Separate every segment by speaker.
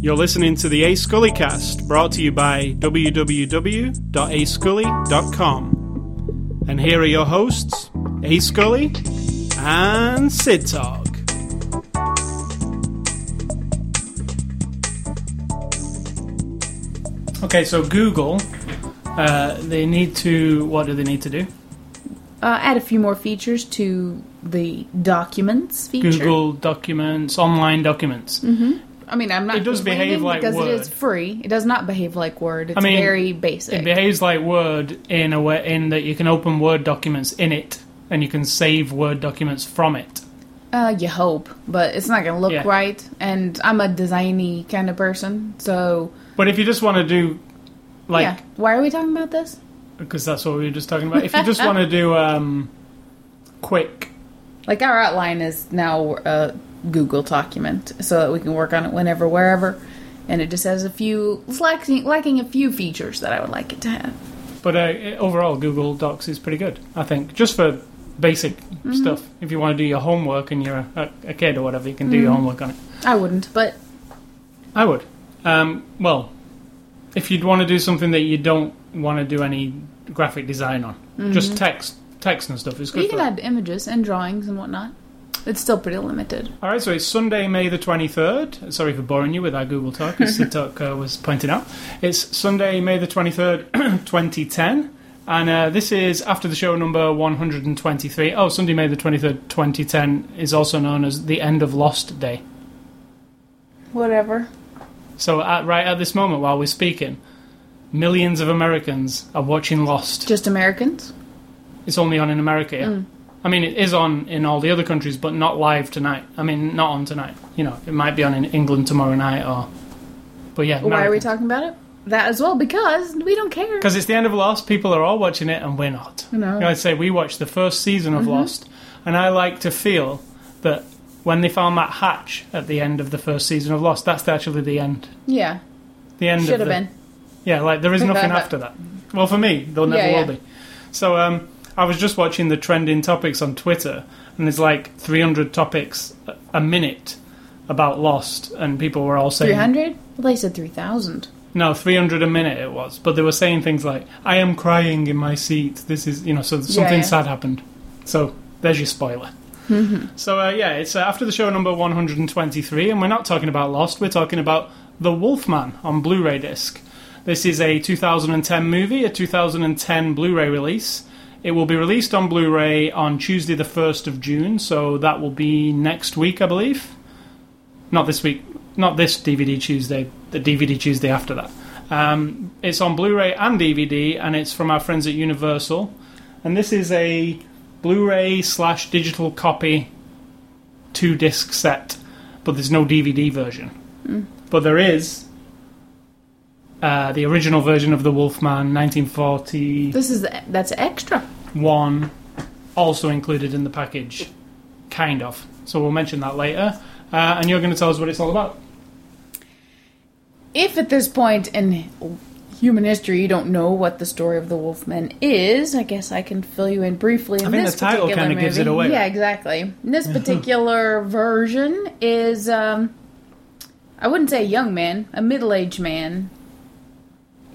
Speaker 1: You're listening to the A Scully cast, brought to you by www.ascully.com. And here are your hosts, A Scully and Sid Talk. Okay, so Google, uh, they need to. What do they need to do?
Speaker 2: Uh, add a few more features to the documents feature.
Speaker 1: Google Documents, online documents.
Speaker 2: I mean, I'm not.
Speaker 1: It does behave like
Speaker 2: because
Speaker 1: Word.
Speaker 2: it is free. It does not behave like Word. It's
Speaker 1: I mean,
Speaker 2: very basic.
Speaker 1: It behaves like Word in a way in that you can open Word documents in it, and you can save Word documents from it.
Speaker 2: uh, you hope, but it's not going to look
Speaker 1: Yeah.
Speaker 2: right. And I'm a designy kind of person, so
Speaker 1: But if you just want to do, like,
Speaker 2: yeah. Why are we talking about this?
Speaker 1: because that's what we were just talking about. If you just want to do um, quick,
Speaker 2: Like our outline is now a Google document, so that we can work on it whenever, wherever. And it just has a few, lacking, lacking a few features that I would like it to have.
Speaker 1: but uh, overall, Google Docs is pretty good. I think just for basic
Speaker 2: Mm-hmm.
Speaker 1: stuff. If you want to do your homework and you're a, a kid or whatever, you can do your
Speaker 2: Mm-hmm.
Speaker 1: homework on it.
Speaker 2: I wouldn't, but
Speaker 1: I would. Um, well, if you'd want to do something that you don't want to do any graphic design on, just text, text and stuff is good.
Speaker 2: Mm-hmm. you can add images and drawings and whatnot. It's still pretty limited.
Speaker 1: All right, so it's Sunday, May the 23rd. Sorry for boring you with our Google Talk, as Sid Talk uh, was pointing out. It's Sunday, May the 23rd, 2010. And uh, this is after the show number 123. Oh, Sunday, May the 23rd, 2010 is also known as the end of Lost Day.
Speaker 2: Whatever.
Speaker 1: So, at, right at this moment, while we're speaking, millions of Americans are watching Lost.
Speaker 2: Just Americans?
Speaker 1: It's only on in America. Yeah.
Speaker 2: Mm.
Speaker 1: I mean, it is on in all the other countries, but not live tonight. I mean, not on tonight. You know, it might be on in England tomorrow night, or. But yeah,
Speaker 2: Why are we talking about it? That as well, because we don't care.
Speaker 1: Because it's the end of Lost. People are all watching it, and we're not.
Speaker 2: I know.
Speaker 1: I'd say we watched the first season of Lost, and I like to feel that when they found that hatch at the end of the first season of Lost, that's actually the end.
Speaker 2: Yeah,
Speaker 1: The end.
Speaker 2: should have been.
Speaker 1: Yeah, like there is nothing after that. Well, for me, there never
Speaker 2: Yeah, yeah.
Speaker 1: will be. So um, I was just watching the trending topics on Twitter, and there's like 300 topics a- minute about Lost, and people were all saying
Speaker 2: 300? Well, they said 3,000.
Speaker 1: no 300 a minute it was, but they were saying things like "I am crying in my seat." This is you know, so something
Speaker 2: yeah.
Speaker 1: sad happened. So there's your spoiler. So uh, yeah, it's uh, after the show number 123, and we're not talking about Lost. We're talking about The Wolfman on Blu-ray disc. This is a 2010 movie, a 2010 Blu-ray release. It will be released on Blu-ray on Tuesday, the 1st of June. So that will be next week, I believe. Not this week. Not this DVD Tuesday. The DVD Tuesday after that. Um, it's on Blu-ray and DVD, and it's from our friends at Universal. And this is a Blu-ray slash digital copy, two disc set, but there's no DVD version. But there is uh, the original version of the Wolfman, 1941,
Speaker 2: This is that's extra.
Speaker 1: One also included in the package, kind of. So we'll mention that later. Uh, and you're going to tell us what it's all about.
Speaker 2: If at this point in human history you don't know what the story of the Wolfman is, I guess I can fill you in briefly. In
Speaker 1: I think
Speaker 2: this
Speaker 1: the title
Speaker 2: particular
Speaker 1: kinda gives it away.
Speaker 2: Yeah, exactly. In This particular version is, um, I wouldn't say a young man, a middle-aged man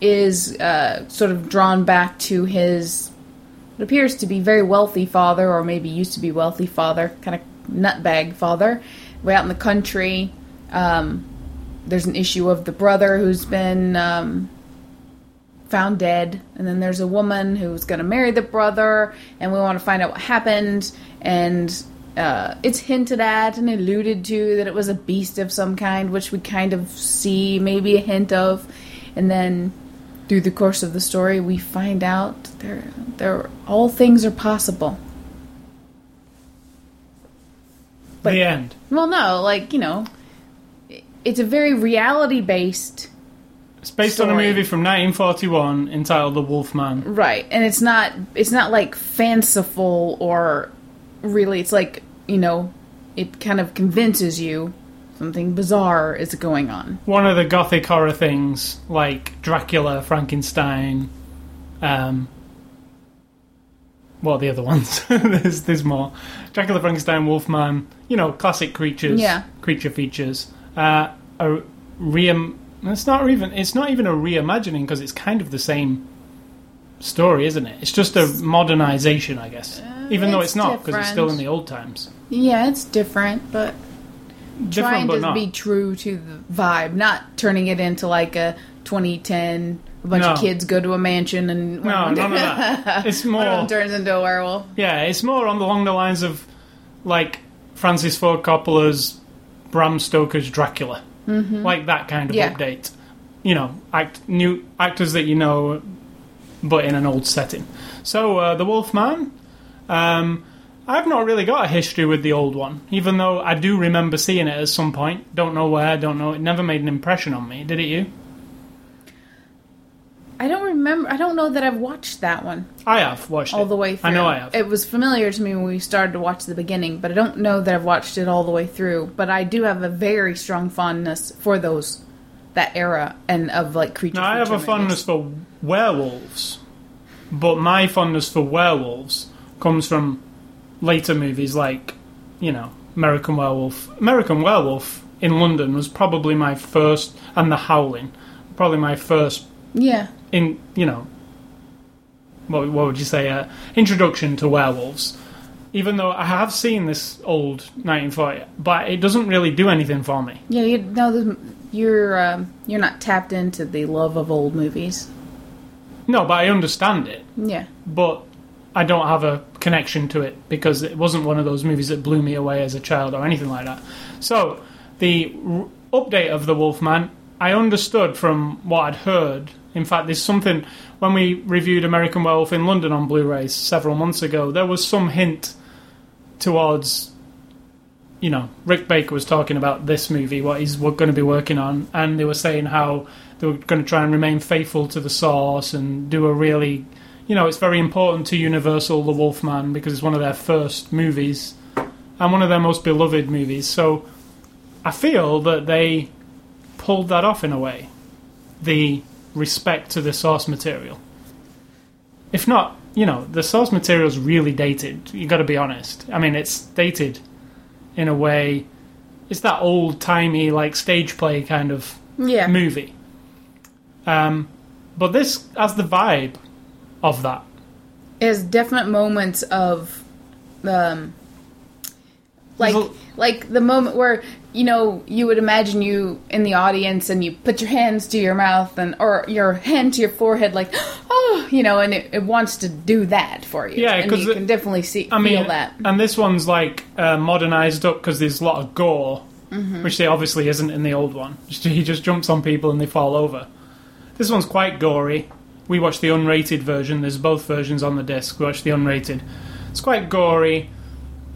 Speaker 2: is uh, sort of drawn back to his what appears to be very wealthy father, or maybe used to be wealthy father, kind of nutbag father, way out in the country. Um, there's an issue of the brother who's been um, found dead, and then there's a woman who's going to marry the brother, and we want to find out what happened. And uh, it's hinted at and alluded to that it was a beast of some kind, which we kind of see maybe a hint of, and then through the course of the story, we find out there, there, all things are possible. But-
Speaker 1: the end.
Speaker 2: Well, no, like you know, it's a very reality-based
Speaker 1: It's based on a movie from 1941 entitled The Wolfman.
Speaker 2: Right, and it's not it's not like fanciful or really it's like, you know, it kind of convinces you something bizarre is going on.
Speaker 1: One of the gothic horror things, like Dracula, Frankenstein, um, what are the other ones? there's, there's more. Dracula, Frankenstein, Wolfman, you know, classic creatures,
Speaker 2: Yeah.
Speaker 1: creature features, uh, are re. It's not even. It's not even a reimagining because it's kind of the same story, isn't it? It's just a modernization, I guess. even though
Speaker 2: Uh, it's
Speaker 1: not because it's still in the old times.
Speaker 2: Yeah, it's different, but trying to
Speaker 1: not.
Speaker 2: be true to the vibe, not turning it into like a 2010. A bunch of kids go to a mansion and
Speaker 1: no, none of that. It's more.
Speaker 2: turns into a werewolf.
Speaker 1: Yeah, it's more on along the lines of like Francis Ford Coppola's Bram Stoker's Dracula, mm-hmm. like that kind of
Speaker 2: Yeah.
Speaker 1: update. You know, act new actors that you know, but in an old setting. So uh, the Wolfman, um, I've not really got a history with the old one, even though I do remember seeing it at some point. Don't know where, don't know. It never made an impression on me. Did it you?
Speaker 2: I don't remember. I don't know that I've watched that one
Speaker 1: I have watched
Speaker 2: all
Speaker 1: it.
Speaker 2: the way through.
Speaker 1: I know I have.
Speaker 2: It was familiar to me when we started to watch the beginning, but I don't know that I've watched it all the way through. But I do have a very strong fondness for those that era and of like creature.
Speaker 1: Now, I have a fondness for werewolves, but my fondness for werewolves comes from later movies like, you know, American Werewolf. American Werewolf in London was probably my first, and The Howling, probably my first.
Speaker 2: Yeah,
Speaker 1: in, you know, what, what would you say, uh, introduction to werewolves. Even though I have seen this old 1940, but it doesn't really do anything for me.
Speaker 2: yeah. You know, you're um, you're not tapped into the love of old movies.
Speaker 1: No, but I understand it.
Speaker 2: Yeah,
Speaker 1: but I don't have a connection to it because it wasn't one of those movies that blew me away as a child or anything like that. So the r- update of the Wolfman, I understood from what I'd heard. In fact, there's something when we reviewed American Werewolf in London on Blu-ray several months ago. There was some hint towards. You know, Rick Baker was talking about this movie, what he's going to be working on, and they were saying how they were going to try and remain faithful to the source and do a really you know, it's very important to Universal, The Wolfman, because it's one of their first movies and one of their most beloved movies. So I feel that they pulled that off in a way. The respect to the source material. If not, you know, the source material is really dated. You got to be honest. I mean, it's dated in a way. It's that old timey, like stage play kind of
Speaker 2: yeah.
Speaker 1: movie. Um, but this has the vibe of that.
Speaker 2: It has definite moments of um like
Speaker 1: There's
Speaker 2: like the moment where you know you would imagine you in the audience and you put your hands to your mouth and or your hand to your forehead like oh you know and it, it wants to do that for you
Speaker 1: Yeah, because
Speaker 2: you
Speaker 1: it-
Speaker 2: can definitely see
Speaker 1: I mean,
Speaker 2: feel that
Speaker 1: and this one's like uh, modernized up because there's a lot of gore,
Speaker 2: Mm-hmm.
Speaker 1: which they obviously isn't in the old one. He just jumps on people and they fall over. This one's quite gory. We watched the unrated version. There's both versions on the disc. We watched the unrated. It's quite gory.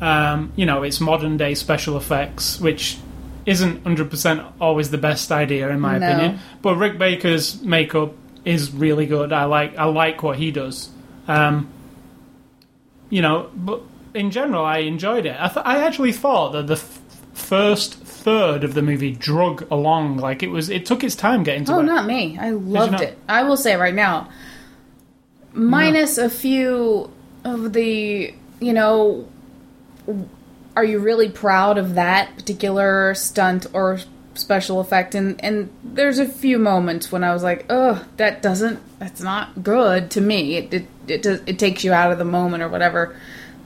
Speaker 1: Um, you know, it's modern day special effects, which isn't 100% always the best idea in my
Speaker 2: No.
Speaker 1: opinion. But Rick Baker's makeup is really good. I like I like what he does. Um, you know, but in general, I enjoyed it. I, th- I actually thought that the f- first third of the movie drug along. Like it was. It took its time getting to
Speaker 2: oh
Speaker 1: it.
Speaker 2: not me. I loved it. I will say right now minus a few of the you know are you really proud of that particular stunt or special effect? And and there's a few moments when i was like oh that doesn't that's not good to me. It it it, does, it takes you out of the moment or whatever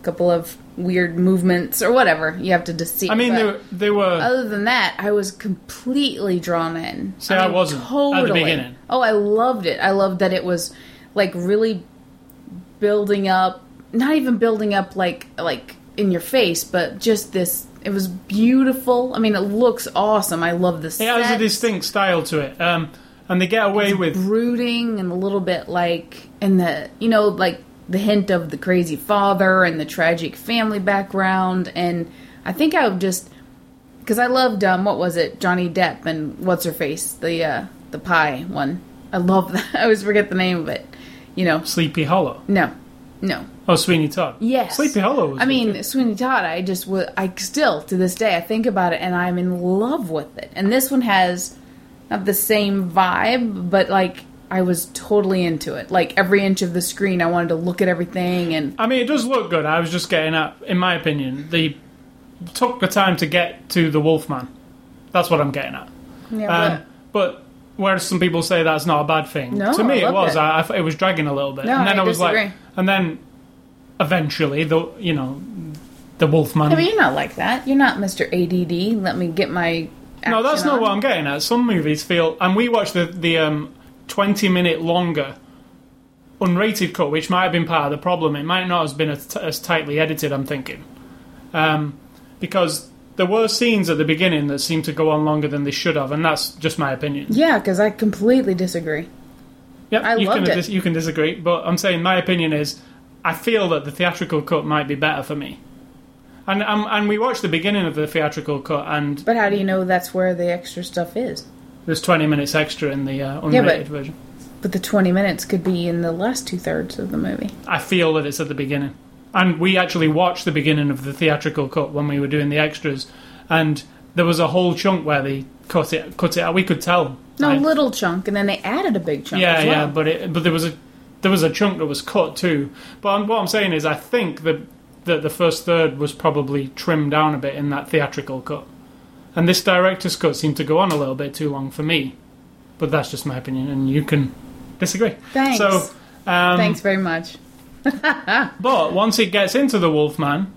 Speaker 2: couple of weird movements or whatever you have to deceive
Speaker 1: I mean, they were, they were
Speaker 2: other than that i was completely drawn in.
Speaker 1: See, I wasn't at the beginning.
Speaker 2: oh i loved it. I loved that it was like really building up not even building up like like in your face but just this it was beautiful. I mean it looks awesome. I love the
Speaker 1: it has a distinct style to it, um, and they get away with
Speaker 2: brooding and a little bit like and the you know like the hint of the crazy father and the tragic family background and i think i would just because i loved um what was it johnny depp and what's her face the uh the pie one i love that i always forget the name of it you know
Speaker 1: Sleepy Hollow.
Speaker 2: no no
Speaker 1: Oh, Sweeney Todd.
Speaker 2: Yes.
Speaker 1: Sleepy Hollow. Was
Speaker 2: I mean,
Speaker 1: too.
Speaker 2: Sweeney Todd, I just would, I still, to this day, I think about it and I'm in love with it. And this one has not the same vibe, but like, I was totally into it. Like, every inch of the screen, I wanted to look at everything and,
Speaker 1: I mean, it does look good. I was just getting at, in my opinion, they took the time to get to the Wolfman. That's what I'm getting at.
Speaker 2: yeah,
Speaker 1: Um, but whereas some people say that's not a bad thing,
Speaker 2: No,
Speaker 1: to me it was.
Speaker 2: it.
Speaker 1: I, I, it was dragging a little bit,
Speaker 2: No,
Speaker 1: and then
Speaker 2: I
Speaker 1: I, was like,
Speaker 2: disagree.
Speaker 1: and then eventually the you know the Wolfman.
Speaker 2: I mean, you're not like that. You're not Mr. ADD. Let me get my.
Speaker 1: no, that's
Speaker 2: action
Speaker 1: not
Speaker 2: on.
Speaker 1: what I'm getting at. Some movies feel, and we watched the the um, 20 minute longer unrated cut, which might have been part of the problem. It might not have been as, as tightly edited. I'm thinking, um, because there were scenes at the beginning that seemed to go on longer than they should have, and that's just my opinion.
Speaker 2: Yeah, because I completely disagree.
Speaker 1: Yep,
Speaker 2: I
Speaker 1: you
Speaker 2: loved
Speaker 1: can
Speaker 2: it.
Speaker 1: dis- you can disagree, but I'm saying my opinion is I feel that the theatrical cut might be better for me. And um, and we watched the beginning of the theatrical cut, and
Speaker 2: But how do you know that's where the extra stuff is?
Speaker 1: There's 20 minutes extra in the uh, unrated
Speaker 2: Yeah, but-
Speaker 1: version.
Speaker 2: But the 20 minutes could be in the last two thirds of the movie.
Speaker 1: I feel that it's at the beginning, and we actually watched the beginning of the theatrical cut when we were doing the extras, and there was a whole chunk where they cut it cut it out. We could tell.
Speaker 2: No,
Speaker 1: I-
Speaker 2: little chunk, and then they added a big chunk.
Speaker 1: Yeah,
Speaker 2: as
Speaker 1: yeah, but it, but there was a there was a chunk that was cut too. But I'm, what I'm saying is, I think that that the first third was probably trimmed down a bit in that theatrical cut, and this director's cut seemed to go on a little bit too long for me. But that's just my opinion, and you can disagree.
Speaker 2: Thanks.
Speaker 1: So, um,
Speaker 2: Thanks very much.
Speaker 1: but once he gets into the Wolfman,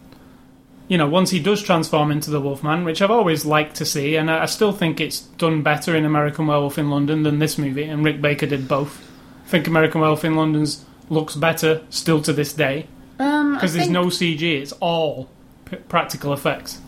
Speaker 1: you know, once he does transform into the Wolfman, which I've always liked to see, and I I still think it's done better in American Werewolf in London than this movie, and Rick Baker did both. I think American Werewolf in London's looks better still to this day
Speaker 2: Um,
Speaker 1: because there's
Speaker 2: think,
Speaker 1: no CG; it's all p- practical effects.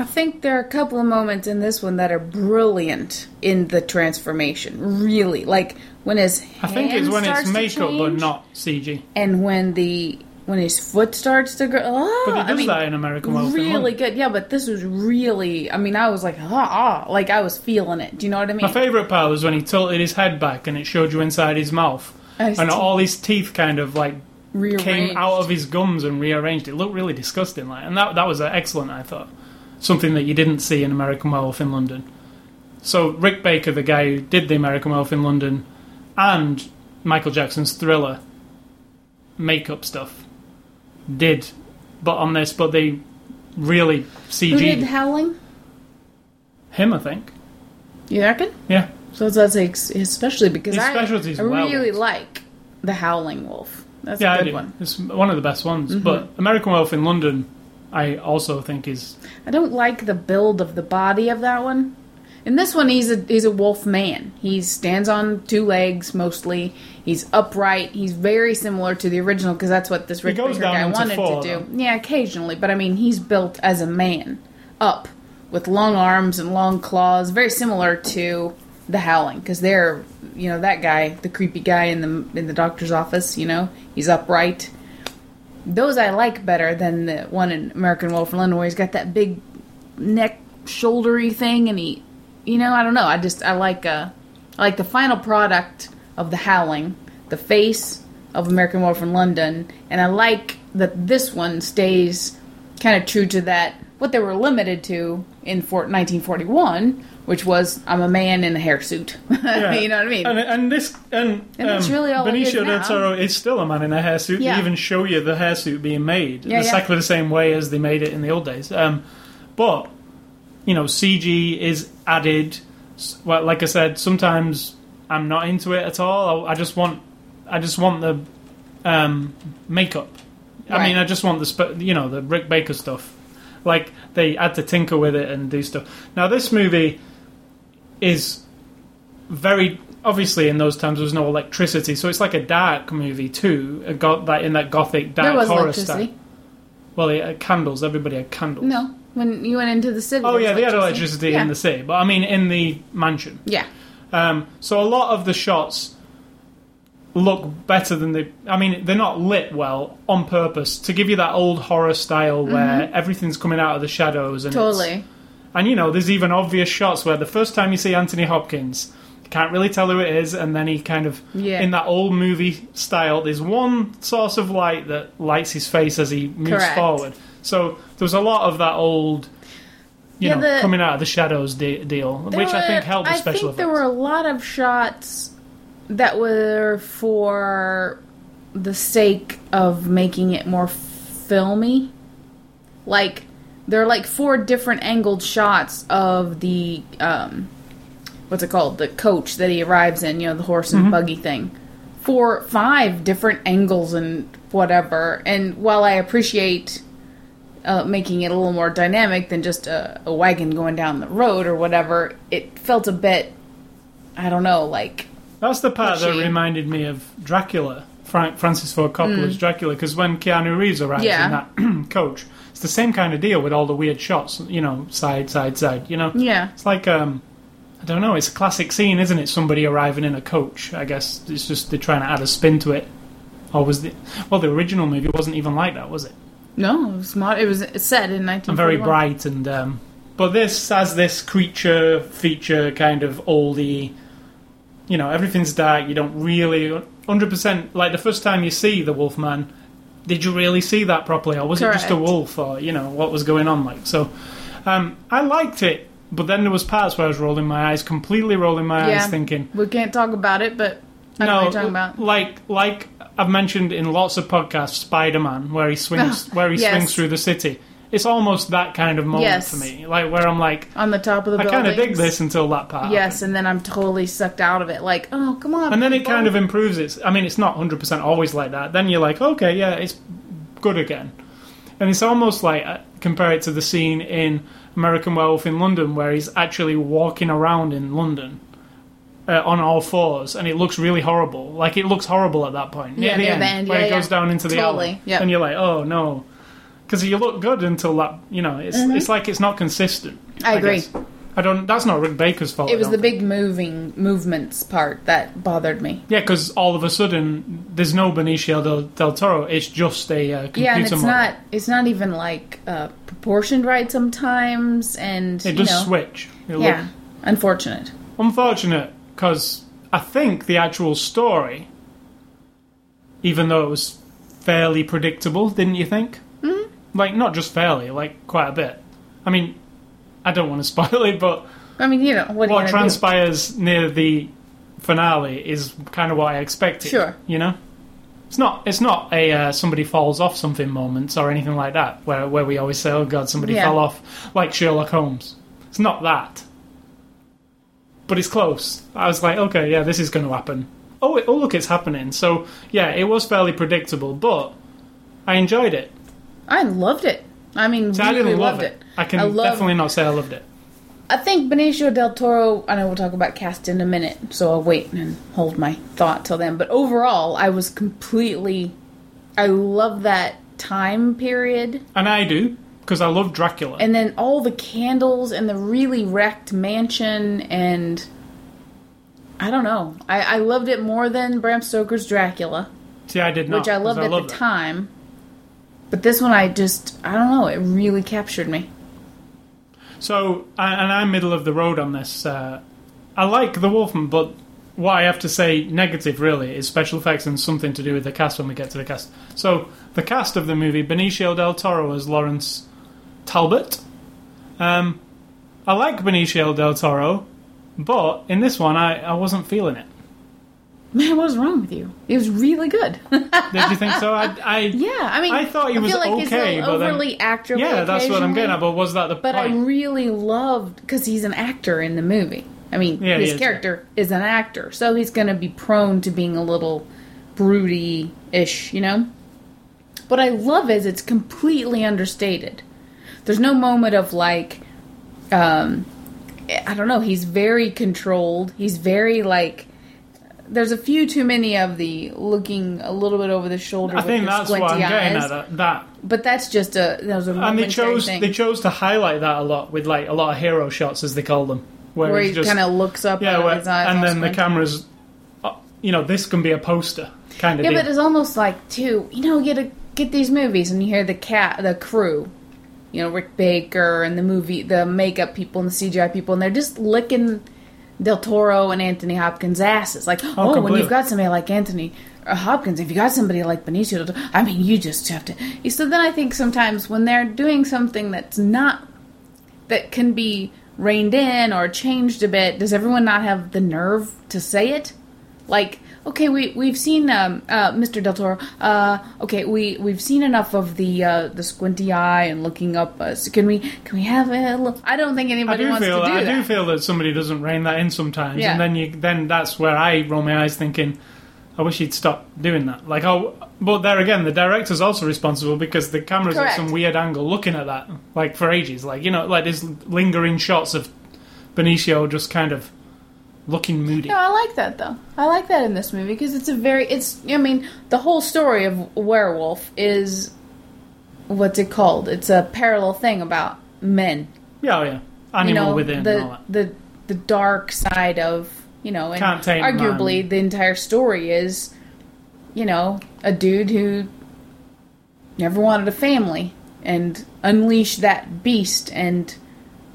Speaker 2: I think there are a couple of moments in this one that are brilliant in the transformation. Really, like when his
Speaker 1: I think it's when it's makeup but not CG.
Speaker 2: and when the when his foot starts to grow. Oh,
Speaker 1: But he does
Speaker 2: I mean,
Speaker 1: that in American in
Speaker 2: really good. Yeah, but this was really. I mean, I was like, ah, ah, like I was feeling it. Do you know what I mean?
Speaker 1: My favourite part was when he tilted his head back and it showed you inside his mouth, and
Speaker 2: teeth.
Speaker 1: all his teeth kind of like
Speaker 2: Rearranged.
Speaker 1: came out of his gums and rearranged. It looked really disgusting, like, and that that was excellent. I thought something that you didn't see in American Werewolf in London. So Rick Baker, the guy who did the American Werewolf in London, and Michael Jackson's Thriller makeup stuff, did, but on this, but they really CG.
Speaker 2: Who did Howling?
Speaker 1: him. I think,
Speaker 2: You reckon?
Speaker 1: yeah.
Speaker 2: So that's especially because
Speaker 1: His
Speaker 2: I, I really like the Howling Wolf. That's
Speaker 1: Yeah,
Speaker 2: a good one. Mm-hmm.
Speaker 1: It's one of the best ones. But American Werewolf in London, I also think is
Speaker 2: I don't like the build of the body of that one. In this one, he's a he's a wolf man. He stands on two legs mostly. He's upright. He's very similar to the original because that's what this Rick Baker guy wanted
Speaker 1: four,
Speaker 2: to do.
Speaker 1: though.
Speaker 2: Yeah, occasionally, but I mean, he's built as a man, up with long arms and long claws, very similar to the Howling because they're you know that guy, the creepy guy in the in the doctor's office. You know, he's upright. Those I like better than the one in American Wolf in London where he's got that big neck shouldery thing and he you know i don't know. I just i like uh i like the final product of the howling the face of american wolf in london and i like that this one stays kind of true to that what they were limited to in for 1941 which was i'm a man in a hirsute you know what i mean
Speaker 1: And, and this and,
Speaker 2: And
Speaker 1: um,
Speaker 2: really all it is
Speaker 1: Benicio del. Toro is still a man in a hairsuit.
Speaker 2: Yeah.
Speaker 1: They even show you the hairsuit being made
Speaker 2: Yeah, yeah.
Speaker 1: exactly the same way as they made it in the old days. Um, but you know, CG is added. Well, like I said, sometimes I'm not into it at all. I, I just want, I just want the um, makeup. I
Speaker 2: Right.
Speaker 1: mean, I just want the sp- you know the Rick Baker stuff. Like they had to tinker with it and do stuff. Now this movie is very obviously in those times there was no electricity, so it's like a dark movie too. It got that in that gothic dark
Speaker 2: there was
Speaker 1: horror
Speaker 2: electricity
Speaker 1: style. Well, had candles. Everybody had candles.
Speaker 2: no when you went into the city
Speaker 1: Oh yeah, they had electricity
Speaker 2: Yeah.
Speaker 1: in the city, but I mean in the mansion.
Speaker 2: yeah
Speaker 1: Um, so a lot of the shots look better than they. I mean, they're not lit well on purpose to give you that old horror style where everything's coming out of the shadows and it's-
Speaker 2: totally
Speaker 1: and you know, there's even obvious shots where the first time you see Anthony Hopkins, you can't really tell who it is, and then he kind of
Speaker 2: Yeah.
Speaker 1: in that old movie style. There's one source of light that lights his face as he moves
Speaker 2: Correct.
Speaker 1: forward. So there's a lot of that old. You
Speaker 2: Yeah,
Speaker 1: know,
Speaker 2: the-
Speaker 1: coming out of the shadows de- deal, which I think helped the
Speaker 2: I
Speaker 1: special
Speaker 2: think there were a lot of shots that were for the sake of making it more filmy. Like there are like four different angled shots of the um, what's it called? The coach that he arrives in, you know, the horse and buggy thing, Four, five different angles and whatever. And while I appreciate uh, making it a little more dynamic than just a, a wagon going down the road or whatever, it felt a bit, I don't know, like
Speaker 1: That's the part that reminded me of Dracula, Frank, Francis Ford Coppola's Dracula, because when Keanu Reeves arrives
Speaker 2: Mm. Yeah.
Speaker 1: in that coach, it's the same kind of deal with all the weird shots, you know, side, side, side, you know?
Speaker 2: yeah.
Speaker 1: It's like, um, I don't know, it's a classic scene, isn't it? Somebody arriving in a coach. I guess it's just they're trying to add a spin to it. Or was the, well, the original movie wasn't even like that, was it?
Speaker 2: No, it was mod- it was set in 1941.
Speaker 1: and very bright and um, but this has this creature feature kind of oldie you know everything's dark you don't really 100% like the first time you see the wolfman did you really see that properly or was it just a
Speaker 2: Correct.
Speaker 1: wolf or you know what was going on like so um, i liked it but then there was parts where i was rolling my eyes completely rolling my
Speaker 2: Yeah.
Speaker 1: eyes thinking
Speaker 2: We can't talk about it, but I know what you're talking about.
Speaker 1: like like I've mentioned in lots of podcasts, Spider Man, where he swings where he
Speaker 2: yes.
Speaker 1: swings through the city. It's almost that kind of moment
Speaker 2: Yes.
Speaker 1: for me, like where I'm like,
Speaker 2: On the top of the
Speaker 1: I kind of dig this until that part.
Speaker 2: Yes, and then I'm totally sucked out of it. Like, oh, come on.
Speaker 1: and then it kind of improves. It. I mean, it's not 100 percent always like that. Then you're like, okay, yeah, it's good again. And it's almost like uh, compare it to the scene in American Werewolf in London, where he's actually walking around in London. Uh, on all fours, and it looks really horrible. Like it looks horrible at that point.
Speaker 2: Yeah,
Speaker 1: the
Speaker 2: near
Speaker 1: end,
Speaker 2: the end,
Speaker 1: where
Speaker 2: yeah,
Speaker 1: it goes
Speaker 2: yeah.
Speaker 1: down into the
Speaker 2: Totally,
Speaker 1: alley,
Speaker 2: yeah.
Speaker 1: and you're like, oh no, because you look good until that. You know, it's it's like it's not consistent.
Speaker 2: Mm-hmm. I agree.
Speaker 1: guess. I don't. That's not Rick Baker's fault.
Speaker 2: It was the
Speaker 1: think.
Speaker 2: big moving movements part that bothered me.
Speaker 1: Yeah, because all of a sudden there's no Benicio del, del Toro. It's just a uh, computer
Speaker 2: Yeah, and it's
Speaker 1: model.
Speaker 2: not it's not even like uh, proportioned right sometimes, and
Speaker 1: It does
Speaker 2: know,
Speaker 1: switch. It
Speaker 2: yeah,
Speaker 1: look-
Speaker 2: unfortunate.
Speaker 1: unfortunate because I think the actual story, even though it was fairly predictable, didn't you think? Mm-hmm. Like not just fairly, like quite a bit. I mean, I don't want to spoil it, but
Speaker 2: I mean, you know what, are you
Speaker 1: what
Speaker 2: gonna do?
Speaker 1: transpires near the finale is kind of what I expected.
Speaker 2: Sure.
Speaker 1: you know, it's not it's not a uh, somebody falls off something moment or anything like that where where we always say, oh god, somebody
Speaker 2: Yeah.
Speaker 1: fell off, like Sherlock Holmes. It's not that, but it's close. I was like, okay, yeah, this is going to happen. Oh, it, oh, look, it's happening. So yeah, it was fairly predictable, but I enjoyed it.
Speaker 2: I loved it. I mean,
Speaker 1: I
Speaker 2: really
Speaker 1: didn't love
Speaker 2: loved
Speaker 1: it.
Speaker 2: it.
Speaker 1: I can
Speaker 2: I love-
Speaker 1: definitely not say I loved it.
Speaker 2: I think Benicio del Toro. I know we'll talk about cast in a minute, so I'll wait and hold my thought till then. But overall, I was completely. I love that time period,
Speaker 1: And I do because I love Dracula.
Speaker 2: and then all the candles and the really wrecked mansion, and I don't know. I, I loved it more than Bram Stoker's Dracula,
Speaker 1: See, I did not.
Speaker 2: which I loved at
Speaker 1: loved
Speaker 2: the
Speaker 1: it.
Speaker 2: time. But this one, I just I don't know. It really captured me.
Speaker 1: So, and I'm middle of the road on this. Uh, I like The Wolfman, but what I have to say negative really is special effects and something to do with the cast when we get to the cast. So, the cast of the movie Benicio del Toro as Lawrence Talbot. Um, I like Benicio del Toro, but in this one, I, I wasn't feeling it.
Speaker 2: Man, what was wrong with you? It was really good.
Speaker 1: Did you think so? I, I
Speaker 2: Yeah, I mean,
Speaker 1: I thought he was
Speaker 2: like
Speaker 1: okay, but then-
Speaker 2: overly actorly.
Speaker 1: yeah, that's what I'm getting at. But was that the
Speaker 2: But I really loved because he's an actor in the movie. I mean,
Speaker 1: Yeah,
Speaker 2: his
Speaker 1: is,
Speaker 2: character is an actor, so he's going to be prone to being a little broody ish, you know. What I love is it's completely understated. There's no moment of like, um, I don't know. He's very controlled. He's very like. There's a few too many of the looking a little bit over the shoulder.
Speaker 1: I think that's what I'm getting
Speaker 2: eyes.
Speaker 1: at. That,
Speaker 2: But that's just a that was a
Speaker 1: and they chose
Speaker 2: thing.
Speaker 1: they chose to highlight that a lot with like a lot of hero shots as they call them, where,
Speaker 2: where he
Speaker 1: just
Speaker 2: kind of looks up
Speaker 1: yeah, where,
Speaker 2: of his eyes,
Speaker 1: and then the cameras, uh, you know, this can be a poster kind of
Speaker 2: Yeah,
Speaker 1: deal.
Speaker 2: but it's almost like too. You know, you get a, get these movies and you hear the cat, the crew. You know, Rick Baker and the movie, the makeup people and the CGI people, and they're just licking Del Toro and Anthony Hopkins' asses. Like, oh, when
Speaker 1: completely.
Speaker 2: you've got somebody like Anthony uh, Hopkins, if you got somebody like Benicio, del Toro, I mean, you just have to. So then I think sometimes when they're doing something that's not that can be reined in or changed a bit, does everyone not have the nerve to say it? Like, okay, we we've seen um, uh, Mr. Del Toro. Uh, okay, we we've seen enough of the uh, the squinty eye and looking up. Uh, so can we can we have a look? I don't think anybody wants
Speaker 1: feel
Speaker 2: to do
Speaker 1: I
Speaker 2: that.
Speaker 1: do feel that somebody doesn't rein that in sometimes,
Speaker 2: Yeah.
Speaker 1: and then you then that's where I roll my eyes thinking, I wish he'd stop doing that. Like, oh, but there again, the director's also responsible because the camera's
Speaker 2: Correct.
Speaker 1: at some weird angle looking at that, like for ages. Like you know, like there's lingering shots of Benicio just kind of looking moody.
Speaker 2: No, I like that though. I like that in this movie because it's a very it's. I mean, the whole story of werewolf is what's it called? It's a parallel thing about men.
Speaker 1: Yeah, oh, yeah, animal
Speaker 2: you know,
Speaker 1: within
Speaker 2: the
Speaker 1: and all that.
Speaker 2: the the dark side of you know, and
Speaker 1: Can't
Speaker 2: arguably the entire story is, you know, a dude who never wanted a family and unleash that beast and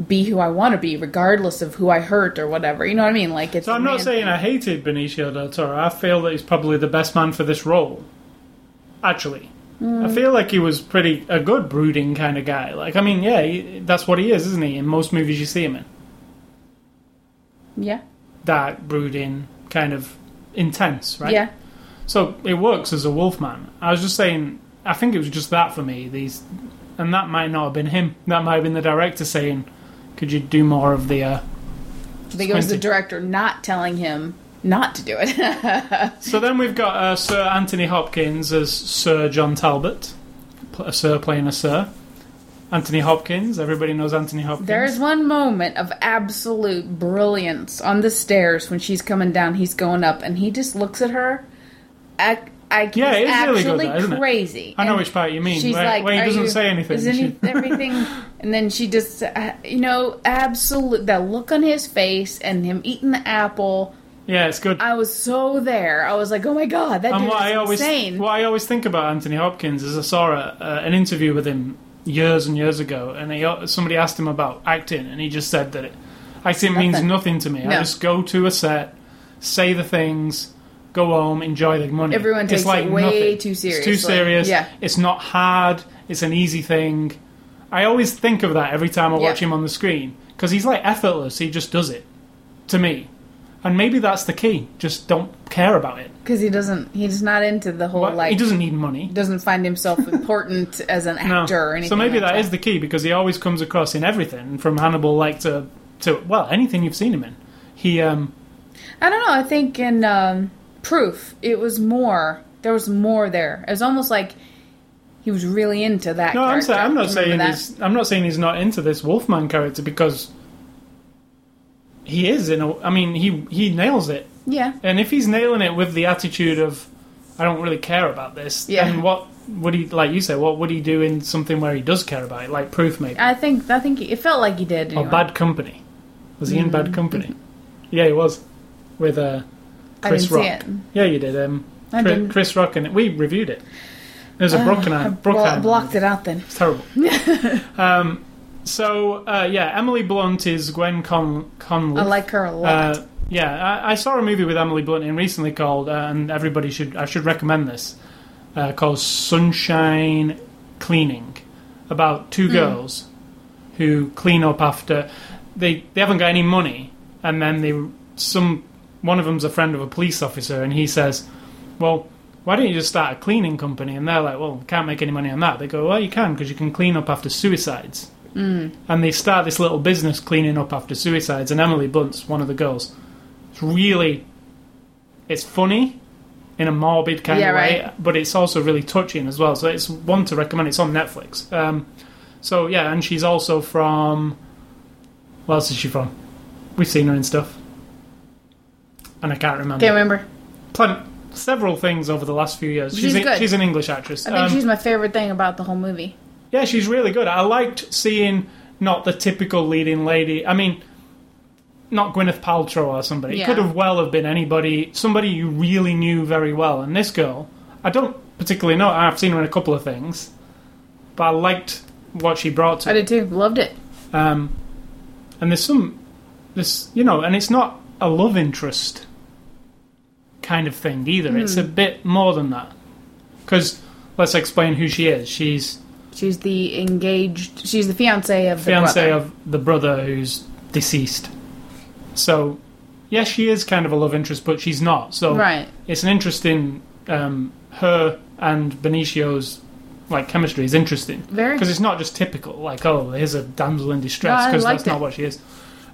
Speaker 2: be who I want to be, regardless of who I hurt or whatever. You know what I mean? Like it's.
Speaker 1: So I'm not saying
Speaker 2: thing.
Speaker 1: I hated Benicio del Toro. I feel that he's probably the best man for this role. Actually,
Speaker 2: Mm.
Speaker 1: I feel like he was pretty a good brooding kind of guy. Like, I mean, yeah, he, that's what he is, isn't he? In most movies you see him in,
Speaker 2: Yeah.
Speaker 1: dark, brooding, kind of intense, right?
Speaker 2: Yeah.
Speaker 1: So it works as a wolfman. I was just saying, I think it was just that for me. These, and that might not have been him. That might have been the director saying, "Could you do more of the?" Uh,
Speaker 2: I think it was the director not telling him not to do it.
Speaker 1: So then we've got uh, Sir Anthony Hopkins as Sir John Talbot, a Sir playing a Sir. Anthony Hopkins, everybody knows Anthony Hopkins.
Speaker 2: there is one moment of absolute brilliance on the stairs when she's coming down. He's going up, and he just looks at her. I,
Speaker 1: Yeah,
Speaker 2: he's
Speaker 1: it is really good, though, isn't it?
Speaker 2: crazy.
Speaker 1: I know
Speaker 2: And
Speaker 1: which part you mean.
Speaker 2: She's
Speaker 1: where,
Speaker 2: like,
Speaker 1: where he doesn't
Speaker 2: you-
Speaker 1: say anything.
Speaker 2: Isn't everything? And then she just, uh, you know, absolute that look on his face and him eating the apple.
Speaker 1: yeah, it's good.
Speaker 2: I was so there. I was like, oh my god, that
Speaker 1: and
Speaker 2: dude is
Speaker 1: I always
Speaker 2: insane.
Speaker 1: what I always think about Anthony Hopkins is I saw a, uh, an interview with him years and years ago, and he, somebody asked him about acting, and he just said that it, acting means
Speaker 2: Nothing.
Speaker 1: nothing to me. I just go to a set, say the things, go home, enjoy the money.
Speaker 2: Everyone
Speaker 1: it's
Speaker 2: takes
Speaker 1: like
Speaker 2: it way
Speaker 1: nothing.
Speaker 2: too
Speaker 1: It's too serious.
Speaker 2: Yeah.
Speaker 1: It's not hard. It's an easy thing. I always think of that every time I watch
Speaker 2: Yeah.
Speaker 1: him on the screen because he's like effortless. He just does it to me. And maybe that's the key. Just don't care about it.
Speaker 2: Because he doesn't, he's not into the whole
Speaker 1: What-
Speaker 2: like.
Speaker 1: he doesn't need money.
Speaker 2: doesn't find himself important as an
Speaker 1: No.
Speaker 2: actor or anything.
Speaker 1: So maybe
Speaker 2: like
Speaker 1: that is the key because he always comes across in everything from Hannibal like to to well anything you've seen him in. He um
Speaker 2: I don't know. I think in um, Proof, it was more. There was more there. It was almost like he was really into that.
Speaker 1: no I'm saying I'm not saying
Speaker 2: that?
Speaker 1: he's I'm not saying he's not into this Wolfman character because he is in a I mean he he nails it
Speaker 2: Yeah,
Speaker 1: and if he's nailing it with the attitude of I don't really care about this
Speaker 2: Yeah.
Speaker 1: then what would he like you say what would he do in something where he does care about it like Proof maybe
Speaker 2: I think. I think it felt like he did.
Speaker 1: or Bad Company was he in Bad Company yeah he was with uh Chris Rock. Yeah, you did. Um,
Speaker 2: I
Speaker 1: Chris,
Speaker 2: didn't.
Speaker 1: Chris Rock and we reviewed it. It was a
Speaker 2: I
Speaker 1: Bruckheimer.
Speaker 2: blo-
Speaker 1: Bruckheimer
Speaker 2: blocked it out then.
Speaker 1: It's terrible. um, so uh, yeah, Emily Blunt is Gwen Con- Conley.
Speaker 2: I like her a lot.
Speaker 1: Uh, yeah, I, I saw a movie with Emily Blunt in recently called, uh, and everybody should I should recommend this, uh, called Sunshine Cleaning, about two girls who clean up after they they haven't got any money, and then they some one of them's a friend of a police officer, and he says, well. Why don't you just start a cleaning company? And they're like, well, can't make any money on that. They go, well, you can because you can clean up after suicides and they start this little business cleaning up after suicides. And Emily Blunt's one of the girls. It's really, it's funny in a morbid kind
Speaker 2: Yeah,
Speaker 1: of way,
Speaker 2: right.
Speaker 1: but it's also really touching as well. So it's one to recommend. It's on Netflix. Um, so yeah, and she's also from. Where else is she from? We've seen her in stuff, and I can't remember.
Speaker 2: Can't remember.
Speaker 1: Plen- several things over the last few years.
Speaker 2: She's
Speaker 1: a-
Speaker 2: good.
Speaker 1: she's an English actress.
Speaker 2: I think
Speaker 1: Um,
Speaker 2: she's my favorite thing about the whole movie.
Speaker 1: yeah, she's really good. I liked seeing not the typical leading lady. I mean, not Gwyneth Paltrow or somebody. It could have well have been anybody, somebody you really knew very well. And this girl, I don't particularly know. I've seen her in a couple of things, but I liked what she brought to
Speaker 2: I did too. Loved it.
Speaker 1: Um, and there's some, this you know, and it's not a love interest kind of thing either. It's a
Speaker 2: Hmm.
Speaker 1: bit more than that. Because let's explain who she is. She's
Speaker 2: She's the engaged. She's the fiance of the
Speaker 1: fiance
Speaker 2: brother.
Speaker 1: of the brother who's deceased. So yes, she is kind of a love interest, but she's not. So
Speaker 2: Right.
Speaker 1: it's an interesting. Um, her and Benicio's like chemistry is interesting
Speaker 2: Very.
Speaker 1: because it's not just typical like oh here's a damsel in distress because
Speaker 2: liked
Speaker 1: that's not what she is.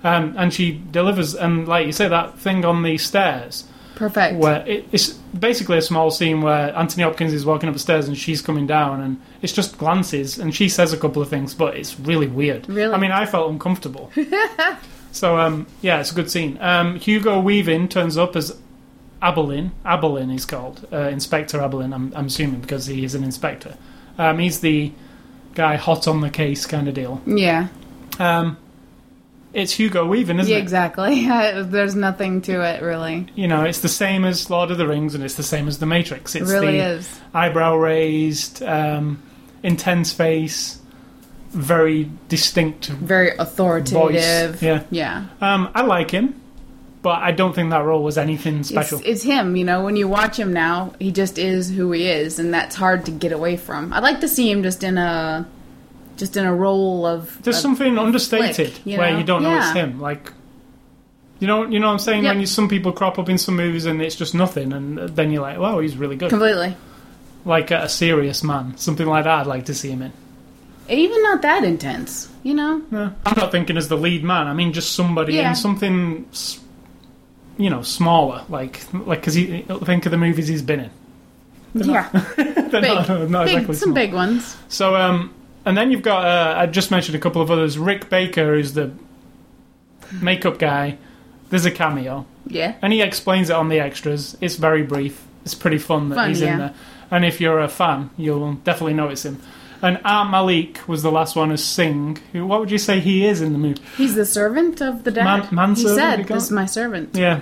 Speaker 1: Um, and she delivers, and like you say, that thing on the stairs
Speaker 2: Perfect.
Speaker 1: where it, it's basically a small scene where Anthony Hopkins is walking up the stairs and she's coming down, and it's just glances, and she says a couple of things, but it's really weird.
Speaker 2: Really?
Speaker 1: I mean, I felt uncomfortable. so, um, yeah, it's a good scene. Um, Hugo Weaving turns up as Aberline. Aberline is called uh, Inspector Aberline. I'm, I'm assuming because he is an inspector. Um, he's the guy hot on the case kind of deal.
Speaker 2: Yeah.
Speaker 1: Um, it's Hugo Weaving, isn't
Speaker 2: Yeah,
Speaker 1: it?
Speaker 2: exactly. There's nothing to it, really.
Speaker 1: You know, it's the same as Lord of the Rings, and it's the same as The Matrix.
Speaker 2: It
Speaker 1: It's
Speaker 2: really
Speaker 1: the
Speaker 2: is.
Speaker 1: eyebrow raised, um, intense face, very distinct
Speaker 2: Very authoritative.
Speaker 1: voice. Yeah,
Speaker 2: Yeah.
Speaker 1: um, I like him, but I don't think that role was anything special.
Speaker 2: It's, it's him, you know. When you watch him now, he just is who he is, and that's hard to get away from. I'd like to see him just in a, just in a role of.
Speaker 1: There's
Speaker 2: of-
Speaker 1: something understated
Speaker 2: flick, you
Speaker 1: where
Speaker 2: know?
Speaker 1: you don't know it's him. Like, you know, you know what I'm saying?
Speaker 2: Yep.
Speaker 1: When you, some people crop up in some movies and it's just nothing, and then you're like, wow, he's really good.
Speaker 2: completely.
Speaker 1: Like a serious man, something like that. I'd like to see him in.
Speaker 2: Even not that intense, you know.
Speaker 1: No, I'm not thinking as the lead man. I mean, just somebody
Speaker 2: Yeah.
Speaker 1: in something, you know, smaller. Like, like because he think of the movies he's been in.
Speaker 2: Yeah,
Speaker 1: They're
Speaker 2: big,
Speaker 1: not, not
Speaker 2: big,
Speaker 1: exactly
Speaker 2: some
Speaker 1: small.
Speaker 2: big ones.
Speaker 1: So, um, and then you've got uh, I just mentioned a couple of others. Rick Baker, who's the makeup guy. There's a cameo,
Speaker 2: Yeah,
Speaker 1: and he explains it on the extras. It's very brief. It's pretty fun that
Speaker 2: Fun,
Speaker 1: he's
Speaker 2: yeah.
Speaker 1: in there. And if you're a fan, you'll definitely notice him. And Art Malik was the last one as Singh. Who, what would you say he is in the movie?
Speaker 2: he's the servant of the dad.
Speaker 1: Man-
Speaker 2: he said, "This is my servant."
Speaker 1: Yeah,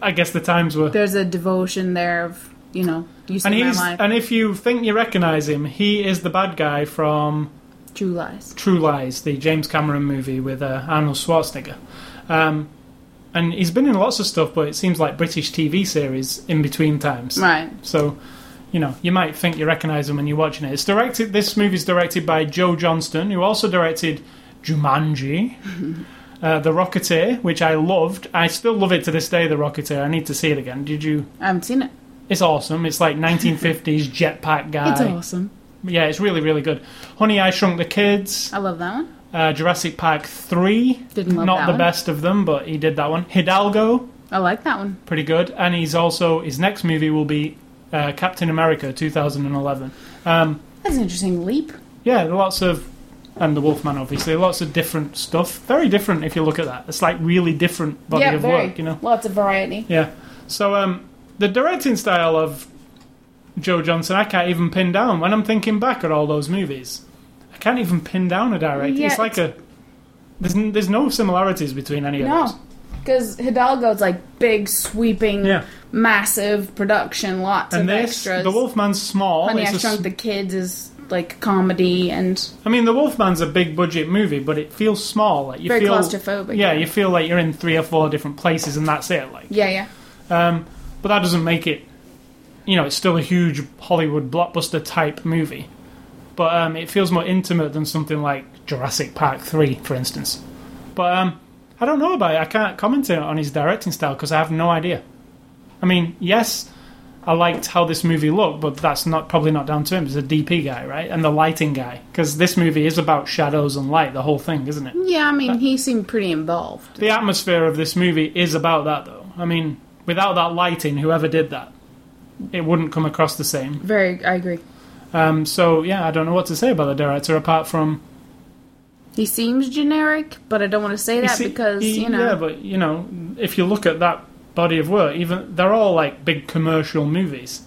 Speaker 1: I guess the times were.
Speaker 2: There's a devotion there of you know you see
Speaker 1: And he's and if you think you recognise him, he is the bad guy from
Speaker 2: true lies.
Speaker 1: True Lies, the James Cameron movie with uh, Arnold Schwarzenegger. Um, and he's been in lots of stuff, but it seems like British TV series in between times.
Speaker 2: Right.
Speaker 1: So, you know, you might think you recognise him when you're watching it. It's directed. This movie's directed by Joe Johnston, who also directed Jumanji, uh, The Rocketeer, which I loved. I still love it to this day. The Rocketeer. I need to see it again. Did you?
Speaker 2: I haven't seen it.
Speaker 1: It's awesome. It's like 1950s jetpack guy.
Speaker 2: It's awesome.
Speaker 1: Yeah, it's really, really good. Honey, I Shrunk the Kids.
Speaker 2: I love that one.
Speaker 1: Uh, Jurassic Park 3.
Speaker 2: Didn't love
Speaker 1: Not
Speaker 2: that
Speaker 1: the
Speaker 2: one.
Speaker 1: best of them, but he did that one. Hidalgo,
Speaker 2: I like that one.
Speaker 1: pretty good. And he's also, his next movie will be uh, Captain America 2011. Um,
Speaker 2: That's an interesting leap.
Speaker 1: yeah, lots of, and The Wolfman, obviously, lots of different stuff. Very different if you look at that. It's like really different body
Speaker 2: yeah,
Speaker 1: of
Speaker 2: very.
Speaker 1: work, you know?
Speaker 2: Lots of variety.
Speaker 1: Yeah. So um, the directing style of Joe Johnston, I can't even pin down. When I'm thinking back at all those movies, I can't even pin down a director.
Speaker 2: Yeah,
Speaker 1: it's like a there's n- there's no similarities between any of them.
Speaker 2: No,
Speaker 1: those.
Speaker 2: because Hidalgo's like big, sweeping,
Speaker 1: Yeah.
Speaker 2: massive production, lots
Speaker 1: And
Speaker 2: of
Speaker 1: this,
Speaker 2: extras.
Speaker 1: the Wolfman's small.
Speaker 2: Honey,
Speaker 1: It's
Speaker 2: I
Speaker 1: a s-
Speaker 2: Shrunk the Kids is like comedy and
Speaker 1: I mean, the Wolfman's a big budget movie, but it feels small. Like you
Speaker 2: very
Speaker 1: feel,
Speaker 2: claustrophobic.
Speaker 1: Yeah, you feel like you're in three or four different places, and that's it. Like,
Speaker 2: yeah, yeah.
Speaker 1: um, but that doesn't make it. You know, it's still a huge Hollywood blockbuster type movie, but um, it feels more intimate than something like Jurassic Park three, for instance. But um, I don't know about it. I can't comment on his directing style because I have no idea. I mean, yes, I liked how this movie looked, but that's not probably not down to him. He's a DP guy, right, and the lighting guy, because this movie is about shadows and light, the whole thing, isn't it?
Speaker 2: Yeah, I mean, he seemed pretty involved.
Speaker 1: The atmosphere of this movie is about that, though. I mean, without that lighting, whoever did that, it wouldn't come across the same.
Speaker 2: Very, I agree.
Speaker 1: Um, so yeah, I don't know what to say about the director apart from
Speaker 2: He seems generic, but I don't want to say that
Speaker 1: see-
Speaker 2: because
Speaker 1: he-
Speaker 2: you know.
Speaker 1: yeah, but you know, if you look at that body of work, even they're all like big commercial movies,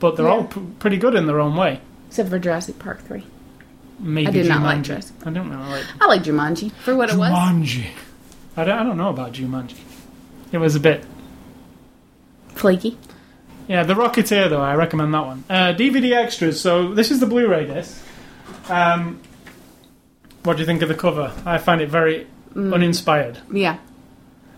Speaker 1: but they're
Speaker 2: Yeah.
Speaker 1: all p- pretty good in their own way.
Speaker 2: Except for Jurassic Park three.
Speaker 1: Maybe
Speaker 2: I did not like
Speaker 1: Jumanji.
Speaker 2: Jurassic
Speaker 1: I don't really Like
Speaker 2: I like Jumanji for what it was.
Speaker 1: Jumanji. I don't, I don't know about Jumanji. It was a bit.
Speaker 2: Flaky.
Speaker 1: Yeah, The Rocketeer, though, I recommend that one. Uh, DVD extras. So, this is the Blu ray disc. Um, what do you think of the cover? I find it very
Speaker 2: Mm.
Speaker 1: uninspired.
Speaker 2: Yeah.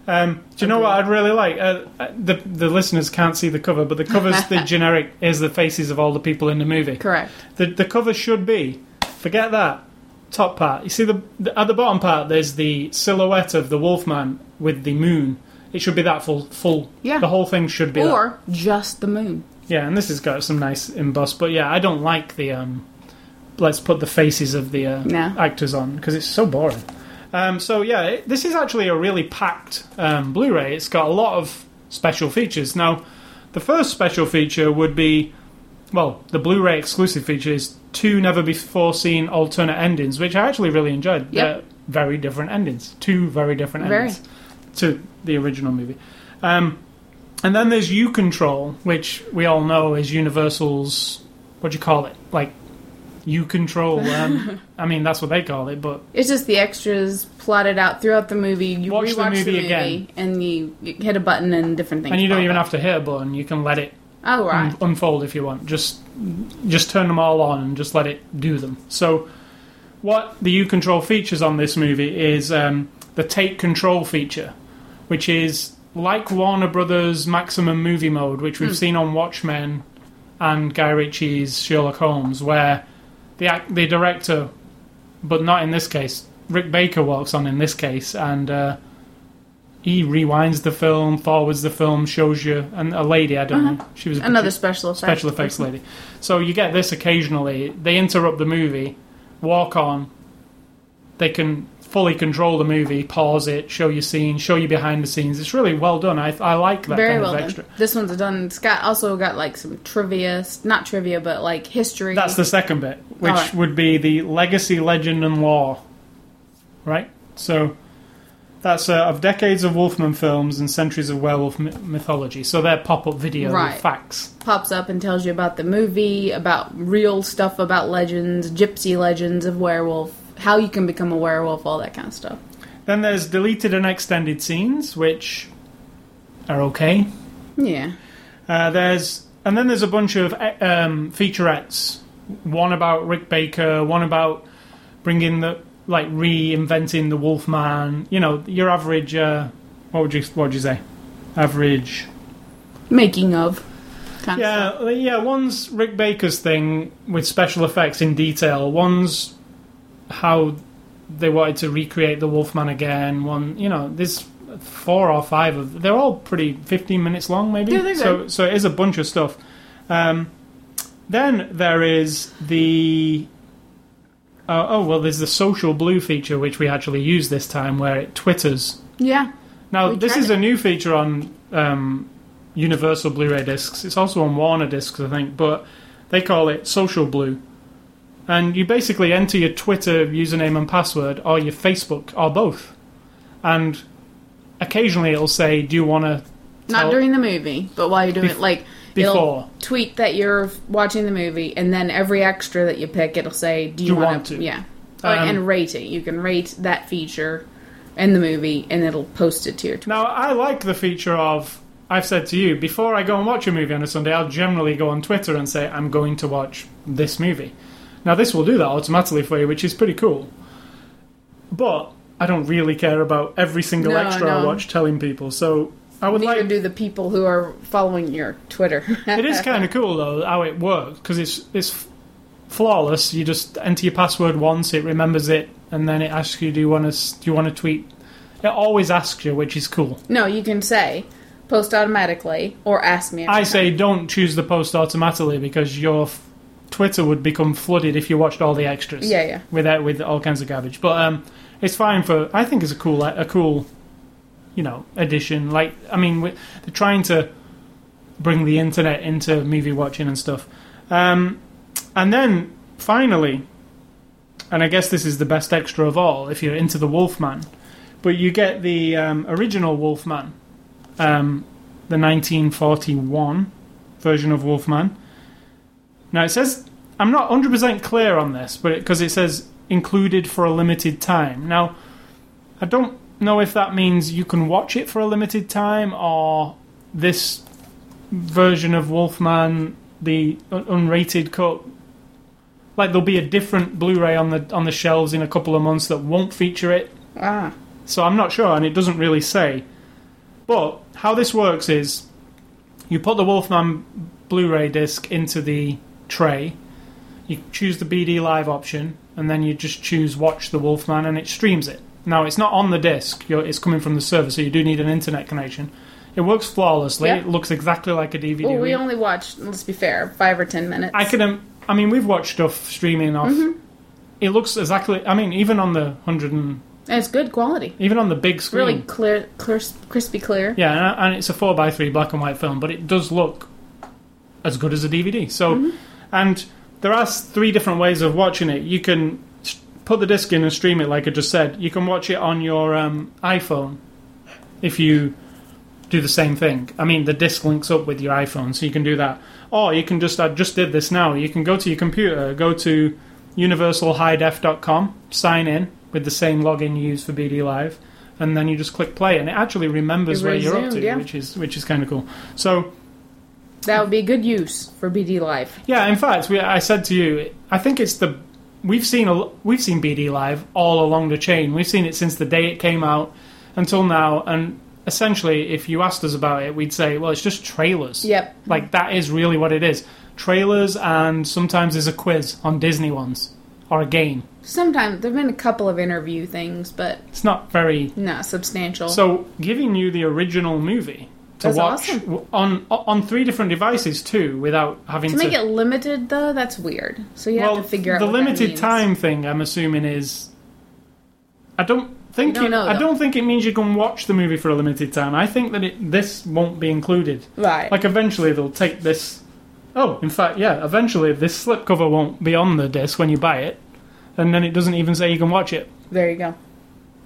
Speaker 1: Um, do you know what I'd really like? Uh, uh, the, the listeners can't see the cover, but the cover's the generic, is the faces of all the people in the movie.
Speaker 2: Correct.
Speaker 1: The, the cover should be, forget that, top part. You see, the, the at the bottom part, there's the silhouette of the Wolfman with the moon. It should be that full. Full.
Speaker 2: Yeah.
Speaker 1: The whole thing should be. that.
Speaker 2: or just the moon.
Speaker 1: Yeah, and this has got some nice emboss, but yeah, I don't like the um. Let's put the faces of the uh,
Speaker 2: No.
Speaker 1: actors on because it's so boring. Um, so yeah, it, this is actually a really packed um, Blu-ray. It's got a lot of special features. Now, the first special feature would be, well, the Blu-ray exclusive feature is two never before seen alternate endings, which I actually really enjoyed.
Speaker 2: Yep.
Speaker 1: They're very different endings, two very different
Speaker 2: Very.
Speaker 1: endings to the original movie. Um, and then there's U Control, which we all know is Universal's. What do you call it? Like U Control. Um, I mean, that's what they call it, but
Speaker 2: It's just the extras plotted out throughout the movie. You
Speaker 1: Watch the
Speaker 2: rewatch
Speaker 1: movie again.
Speaker 2: and you, you hit a button and different things.
Speaker 1: and you don't even
Speaker 2: up.
Speaker 1: have to hit a button. You can let it
Speaker 2: Oh right.
Speaker 1: un- unfold if you want. Just just turn them all on and just let it do them. So, what the U Control features on this movie is um, the Take Control feature, which is like Warner Brothers Maximum Movie Mode, which we've seen on Watchmen and Guy Ritchie's Sherlock Holmes, where the the director, but not in this case, Rick Baker walks on in this case, and uh, he rewinds the film, forwards the film, shows you, and a lady, I don't know, she was
Speaker 2: Another special effects.
Speaker 1: special effects lady. So you get this occasionally. They interrupt the movie, walk on. They can fully control the movie, pause it, show you scenes, show you behind the scenes. It's really well done. I, I like that
Speaker 2: Very
Speaker 1: kind
Speaker 2: well
Speaker 1: of
Speaker 2: done.
Speaker 1: extra.
Speaker 2: This one's done. It's got also got like some trivia, not trivia, but like history.
Speaker 1: That's the second bit, which
Speaker 2: Alright.
Speaker 1: would be the legacy, legend, and law. Right? So that's uh, of decades of Wolfman films and centuries of werewolf my- mythology. So they're pop up video
Speaker 2: Right.
Speaker 1: facts.
Speaker 2: pops up and tells you about the movie, about real stuff about legends, gypsy legends of werewolf, how you can become a werewolf, all that kind of stuff.
Speaker 1: Then there's deleted and extended scenes, which are okay.
Speaker 2: Yeah.
Speaker 1: Uh, there's and then there's a bunch of um, featurettes. One about Rick Baker, one about bringing the like reinventing the Wolfman. You know, your average. Uh, what would you what would you say? Average.
Speaker 2: Making of. Kind of.
Speaker 1: Yeah, yeah. One's Rick Baker's thing with special effects in detail. One's how they wanted to recreate the Wolfman again. One, you know, there's four or five of. They're all pretty fifteen minutes long, maybe.
Speaker 2: Yeah,
Speaker 1: so,
Speaker 2: good.
Speaker 1: so it is a bunch of stuff. Um, then there is the. Uh, oh well, there's the social blue feature which we actually use this time, where it twitters
Speaker 2: Yeah.
Speaker 1: now, this is
Speaker 2: it.
Speaker 1: a new feature on um, Universal Blu-ray discs. It's also on Warner discs, I think, but they call it Social Blue. And you basically enter your Twitter username and password, or your Facebook, or both. And occasionally it'll say, "Do you want to?"
Speaker 2: Not during the movie, but while you're doing it, like
Speaker 1: before.
Speaker 2: it'll tweet that you're watching the movie, and then every extra that you pick, it'll say, "Do you,
Speaker 1: you
Speaker 2: want
Speaker 1: want to?"
Speaker 2: Yeah,
Speaker 1: Um,
Speaker 2: and rate it. You can rate that feature in the movie, and it'll post it to your. Twitter.
Speaker 1: Now, I like the feature of. I've said to you before I go and watch a movie on a Sunday, I'll generally go on Twitter and say I'm going to watch this movie. Now, this will do that automatically for you, which is pretty cool. But I don't really care about every single
Speaker 2: No,
Speaker 1: extra I
Speaker 2: no.
Speaker 1: watch telling people. So I would
Speaker 2: Neither
Speaker 1: like.
Speaker 2: do the people who are following your Twitter.
Speaker 1: it is kind of cool though how it works because it's it's flawless. You just enter your password once, it remembers it, and then it asks you, "Do you want to? Do you want to tweet?" It always asks you, which is cool.
Speaker 2: no, you can say post automatically or ask me. every
Speaker 1: I
Speaker 2: time.
Speaker 1: say don't choose the post automatically because your f- Twitter would become flooded if you watched all the extras.
Speaker 2: Yeah, yeah.
Speaker 1: Without with all kinds of garbage, but um, it's fine for. I think it's a cool a cool, you know, addition. Like I mean, they're trying to bring the internet into movie watching and stuff. Um, and then finally, and I guess this is the best extra of all if you're into the Wolfman, but you get the um, original Wolfman, um, the 1941 version of Wolfman. Now it says I'm not 100% clear on this, but because it, says included for a limited time. Now I don't know if that means you can watch it for a limited time or this version of Wolfman, the un- unrated cut. Like there'll be a different Blu-ray on the on the shelves in a couple of months that won't feature it.
Speaker 2: Ah,
Speaker 1: So I'm not sure, and it doesn't really say. But how this works is you put the Wolfman Blu ray disc into the tray, you choose the BD Live option, and then you just choose Watch the Wolfman, and it streams it. Now it's not on the disc; you're, it's coming from the server, so you do need an internet connection. It works flawlessly.
Speaker 2: Yeah.
Speaker 1: It looks exactly like a DVD.
Speaker 2: Well, we only watched. Let's be fair, five or ten minutes.
Speaker 1: I can. Um, I mean, we've watched stuff streaming off.
Speaker 2: Mm-hmm.
Speaker 1: It looks exactly. I mean, even on the hundred and
Speaker 2: And it's good quality.
Speaker 1: even on the big screen.
Speaker 2: Really clear, clear, crispy clear.
Speaker 1: Yeah, and, and it's a four by three black and white film, but it does look as good as a DVD. So,
Speaker 2: Mm-hmm.
Speaker 1: And there are three different ways of watching it. You can put the disc in and stream it, like I just said. You can watch it on your um, iPhone if you do the same thing. I mean, the disc links up with your iPhone, so you can do that. Or you can just, I just did this now. You can go to your computer, go to universalhighdef.com, sign in with the same login you use for BD Live, and then you just click play, and it actually remembers
Speaker 2: It
Speaker 1: where you're up to,
Speaker 2: yeah.
Speaker 1: which is which is kind of cool. So
Speaker 2: That would be good use for BD Live.
Speaker 1: yeah, in fact, we, I said to you, I think it's the we've seen a, we've seen BD Live all along the chain. We've seen it since the day it came out until now, and essentially, if you asked us about it, we'd say, well, it's just trailers.
Speaker 2: Yep.
Speaker 1: Like that is really what it is. Trailers, and sometimes there's a quiz on Disney ones or a game.
Speaker 2: Sometimes there've been a couple of interview things, but
Speaker 1: It's not very
Speaker 2: not substantial.
Speaker 1: So, giving you the original movie to
Speaker 2: That's
Speaker 1: watch
Speaker 2: awesome.
Speaker 1: on on three different devices too, without having
Speaker 2: to make it limited though, that's weird. So you
Speaker 1: well,
Speaker 2: have to figure out
Speaker 1: the limited time thing. I'm assuming is. I don't think
Speaker 2: You don't
Speaker 1: it,
Speaker 2: know,
Speaker 1: I don't think it means you can watch the movie for a limited time. I think that it, this won't be included.
Speaker 2: Right.
Speaker 1: Like eventually they'll take this. Oh, in fact, yeah. Eventually, this slipcover won't be on the disc when you buy it, and then it doesn't even say you can watch it.
Speaker 2: there you go.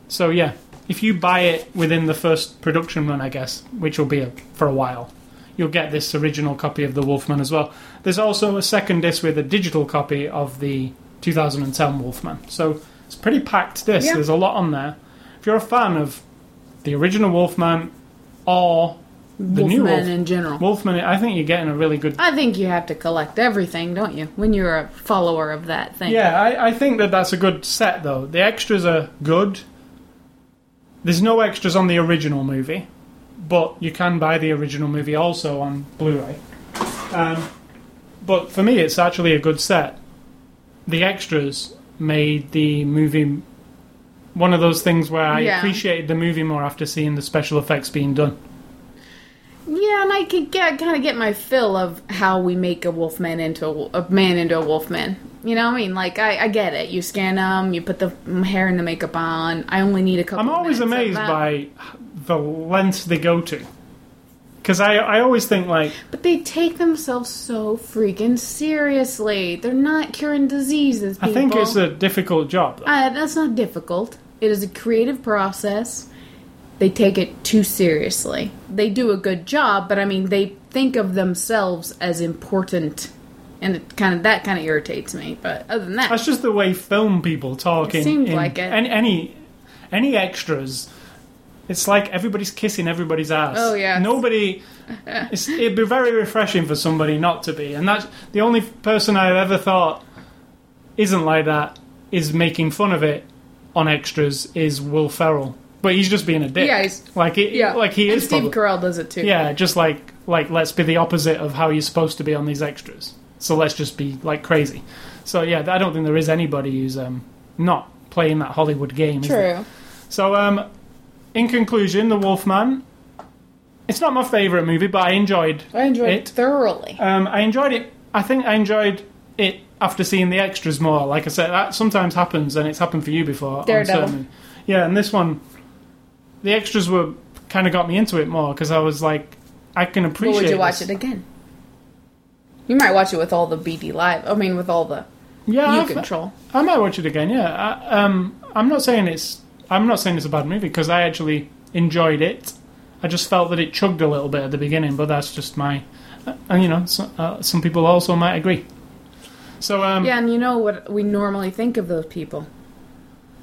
Speaker 1: So yeah, if you buy it within the first production run, I guess, which will be a, for a while, you'll get this original copy of the Wolfman as well. There's also a second disc with a digital copy of the 2010 Wolfman. So it's a pretty packed disc.
Speaker 2: Yeah.
Speaker 1: There's a lot on there. If you're a fan of the original Wolfman or the new
Speaker 2: Wolfman
Speaker 1: Wolf,
Speaker 2: in general.
Speaker 1: Wolfman, I think you're getting a really good.
Speaker 2: I think you have to collect everything, don't you? When you're a follower of that thing.
Speaker 1: Yeah, I, I think that that's a good set though. The extras are good. There's no extras on the original movie, but you can buy the original movie also on Blu-ray. Um, but for me, it's actually a good set. The extras made the movie one of those things where I
Speaker 2: Yeah.
Speaker 1: appreciated the movie more after seeing the special effects being done.
Speaker 2: Yeah, and I could get kind of get my fill of how we make a wolfman into a, a man into a wolfman. You know what I mean? Like I, I get it. You scan them, you put the hair and the makeup on. I only need a couple.
Speaker 1: I'm always amazed by the lengths they go to. Because I, I always think, like,
Speaker 2: But they take themselves so freaking seriously. They're not curing diseases.
Speaker 1: I think it's a difficult job.
Speaker 2: Uh, that's not difficult. It is a creative process. They take it too seriously. They do a good job, but I mean, they think of themselves as important, and it kind of that kind of irritates me. But other than that,
Speaker 1: That's just the way film people talk.
Speaker 2: It
Speaker 1: in,
Speaker 2: seems
Speaker 1: in
Speaker 2: like it.
Speaker 1: Any, any any extras. It's like everybody's kissing everybody's ass.
Speaker 2: Oh, yeah.
Speaker 1: Nobody. It's, it'd be very refreshing for somebody not to be, and that's the only person I've ever thought isn't like that is making fun of it on extras is Will Ferrell, but he's just being a dick.
Speaker 2: Yeah, he's-
Speaker 1: like it,
Speaker 2: yeah,
Speaker 1: like he
Speaker 2: and
Speaker 1: is.
Speaker 2: Steve
Speaker 1: probably-
Speaker 2: Carell does it too.
Speaker 1: yeah, just like like let's be the opposite of how you're supposed to be on these extras. So let's just be like crazy. So yeah, I don't think there is anybody who's um, not playing that Hollywood game.
Speaker 2: true.
Speaker 1: So um, in conclusion, The Wolfman. It's not my favorite movie, but I enjoyed.
Speaker 2: I enjoyed
Speaker 1: It-
Speaker 2: thoroughly.
Speaker 1: Um, I enjoyed it. I think I enjoyed it after seeing the extras more. Like I said, that sometimes happens, and it's happened for you before.
Speaker 2: Daredevil.
Speaker 1: certain- Yeah, and this one, the extras were kind of got me into it more because I was like, I can
Speaker 2: But
Speaker 1: appreciate.
Speaker 2: would you watch it again? You might watch it with all the BD live. I mean, with all the
Speaker 1: Yeah,
Speaker 2: you
Speaker 1: I've-
Speaker 2: control.
Speaker 1: I might watch it again. Yeah, I, um, I'm not saying it's. I'm not saying it's a bad movie because I actually enjoyed it. I just felt that it chugged a little bit at the beginning, but that's just my. Uh, and you know, so, uh, some people also might agree. So, um,
Speaker 2: Yeah, and you know what we normally think of those people.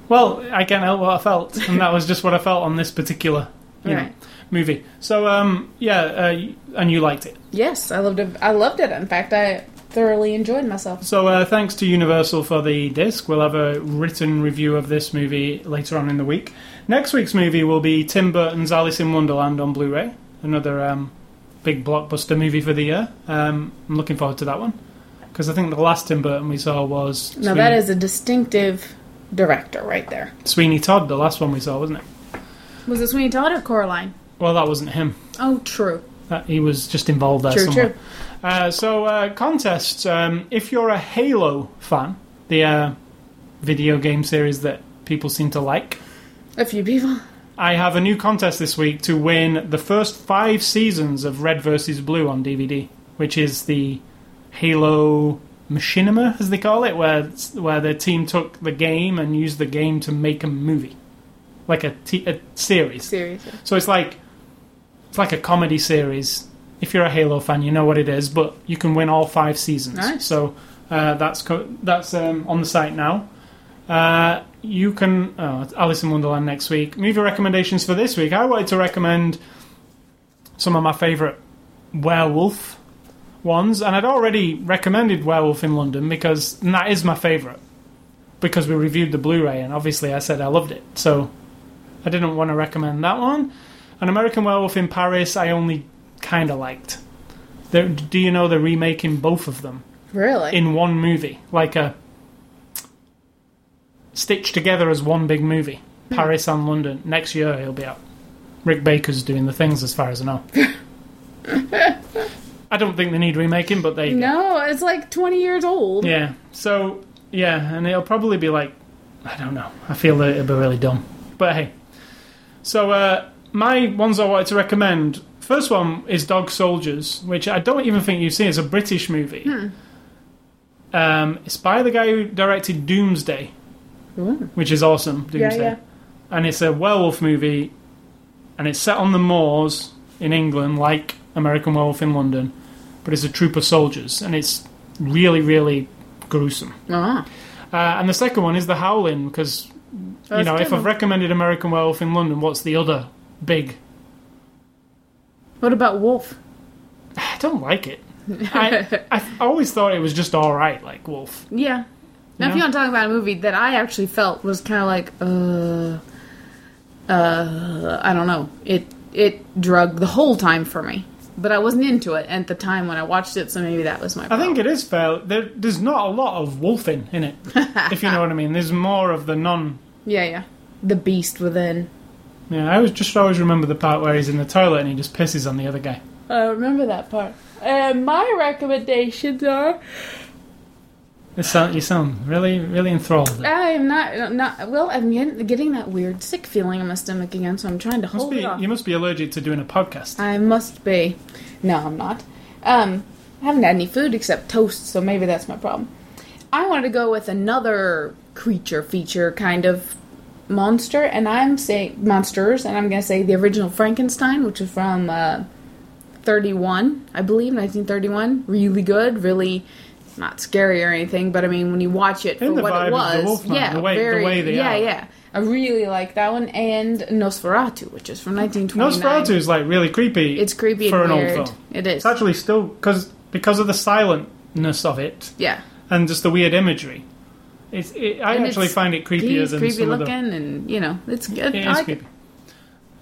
Speaker 1: well, I can't help what I felt, and that was just what I felt on this particular you know,
Speaker 2: Right.
Speaker 1: Movie. So, um, yeah, uh, and you liked it.
Speaker 2: Yes, I loved it. I loved it. In fact, I thoroughly enjoyed myself.
Speaker 1: So, uh, thanks to Universal for the disc. We'll have a written review of this movie later on in the week. Next week's movie will be Tim Burton's Alice in Wonderland on Blu ray. Another um, big blockbuster movie for the year. Um, I'm looking forward to that one. Because I think the last Tim Burton we saw was.
Speaker 2: Now that is a distinctive director right there.
Speaker 1: Sweeney Todd, the last one we saw, wasn't it?
Speaker 2: Was it Sweeney Todd or Coraline?
Speaker 1: Well, that wasn't him.
Speaker 2: Oh, true.
Speaker 1: That, he was just involved there
Speaker 2: True,
Speaker 1: somewhere.
Speaker 2: true.
Speaker 1: Uh, so, uh, contests. Um, if you're a Halo fan, the uh, video game series that people seem to like,
Speaker 2: A few people.
Speaker 1: I have a new contest this week to win the first five seasons of Red vs. Blue on DVD, which is the Halo machinima, as they call it, where where the team took the game and used the game to make a movie, like a, t- a series.
Speaker 2: Seriously.
Speaker 1: So it's like it's like a comedy series. If you're a Halo fan, you know what it is, but you can win all five seasons.
Speaker 2: Nice.
Speaker 1: So uh, that's co- that's um, on the site now. Uh, you can oh, Alice in Wonderland next week. Movie recommendations for this week. I wanted to recommend some of my favourite werewolf ones, and I'd already recommended Werewolf in London because and that is my favourite because we reviewed the Blu-ray, and obviously I said I loved it. So I didn't want to recommend that one. An American Werewolf in Paris, I only kind of liked. They're, do you know they're remaking both of them
Speaker 2: Really?
Speaker 1: in one movie, like a stitched together as one big movie? Paris and London. Next year he'll be out. Rick Baker's doing the things, as far as I know. I don't think they need remaking, but they
Speaker 2: no, it's like 20 years old.
Speaker 1: yeah. So yeah, and it'll probably be like I don't know. I feel that it'll be really dumb. But hey. So uh, my ones I wanted to recommend. First one is Dog Soldiers, which I don't even think you've seen. It's a British movie. Um, it's by the guy who directed Doomsday,
Speaker 2: Ooh.
Speaker 1: which is awesome. Doomsday.
Speaker 2: yeah.
Speaker 1: And it's a werewolf movie, and it's set on the moors in England, like American Werewolf in London, but it's a troop of soldiers, and it's really, really gruesome.
Speaker 2: Ah.
Speaker 1: Uh, and the second one is The Howling, because you
Speaker 2: That's
Speaker 1: know if
Speaker 2: good
Speaker 1: I've recommended American Werewolf in London, what's the other big?
Speaker 2: What about Wolf?
Speaker 1: I don't like it. I I always thought it was just all right, like Wolf.
Speaker 2: Yeah. Now, if you want to talk about a movie that I actually felt was kind of like, uh, uh, I don't know, it it drug the whole time for me, but I wasn't into it at the time when I watched it, so maybe that was my.
Speaker 1: I think it is fair. There, there's not a lot of wolfing in it, if you know what I mean. There's more of the non.
Speaker 2: Yeah, yeah. The beast within.
Speaker 1: Yeah, I was just always remember the part where he's in the toilet and he just pisses on the other guy.
Speaker 2: I remember that part. And my recommendations are.
Speaker 1: It sound, you sound really, really enthralled.
Speaker 2: I am not not well. I'm getting, getting that weird sick feeling in my stomach again, so I'm trying to
Speaker 1: Must
Speaker 2: hold
Speaker 1: be,
Speaker 2: it off.
Speaker 1: you must be allergic to doing a podcast.
Speaker 2: I must be. No, I'm not. Um, I haven't had any food except toast, so maybe that's my problem. I wanted to go with another creature feature kind of monster, and I'm saying monsters, and I'm gonna say the original Frankenstein, which is from uh, 31, I believe, 1931. Really good, really not scary or anything, but I mean, when you watch it for
Speaker 1: And
Speaker 2: what it was, yeah,
Speaker 1: the way- the way they
Speaker 2: yeah,
Speaker 1: are.
Speaker 2: yeah. I really like that one, and Nosferatu, which is from 1929.
Speaker 1: Nosferatu is like really creepy.
Speaker 2: It's creepy
Speaker 1: for an
Speaker 2: weird.
Speaker 1: old film.
Speaker 2: It is.
Speaker 1: It's actually still because because of the silentness of it
Speaker 2: yeah.
Speaker 1: and just the weird imagery. It's, it, I
Speaker 2: And
Speaker 1: actually
Speaker 2: it's-
Speaker 1: find it creepier than
Speaker 2: creepy
Speaker 1: some
Speaker 2: looking,
Speaker 1: other.
Speaker 2: and you know, it's good.
Speaker 1: It
Speaker 2: I
Speaker 1: is
Speaker 2: like
Speaker 1: creepy.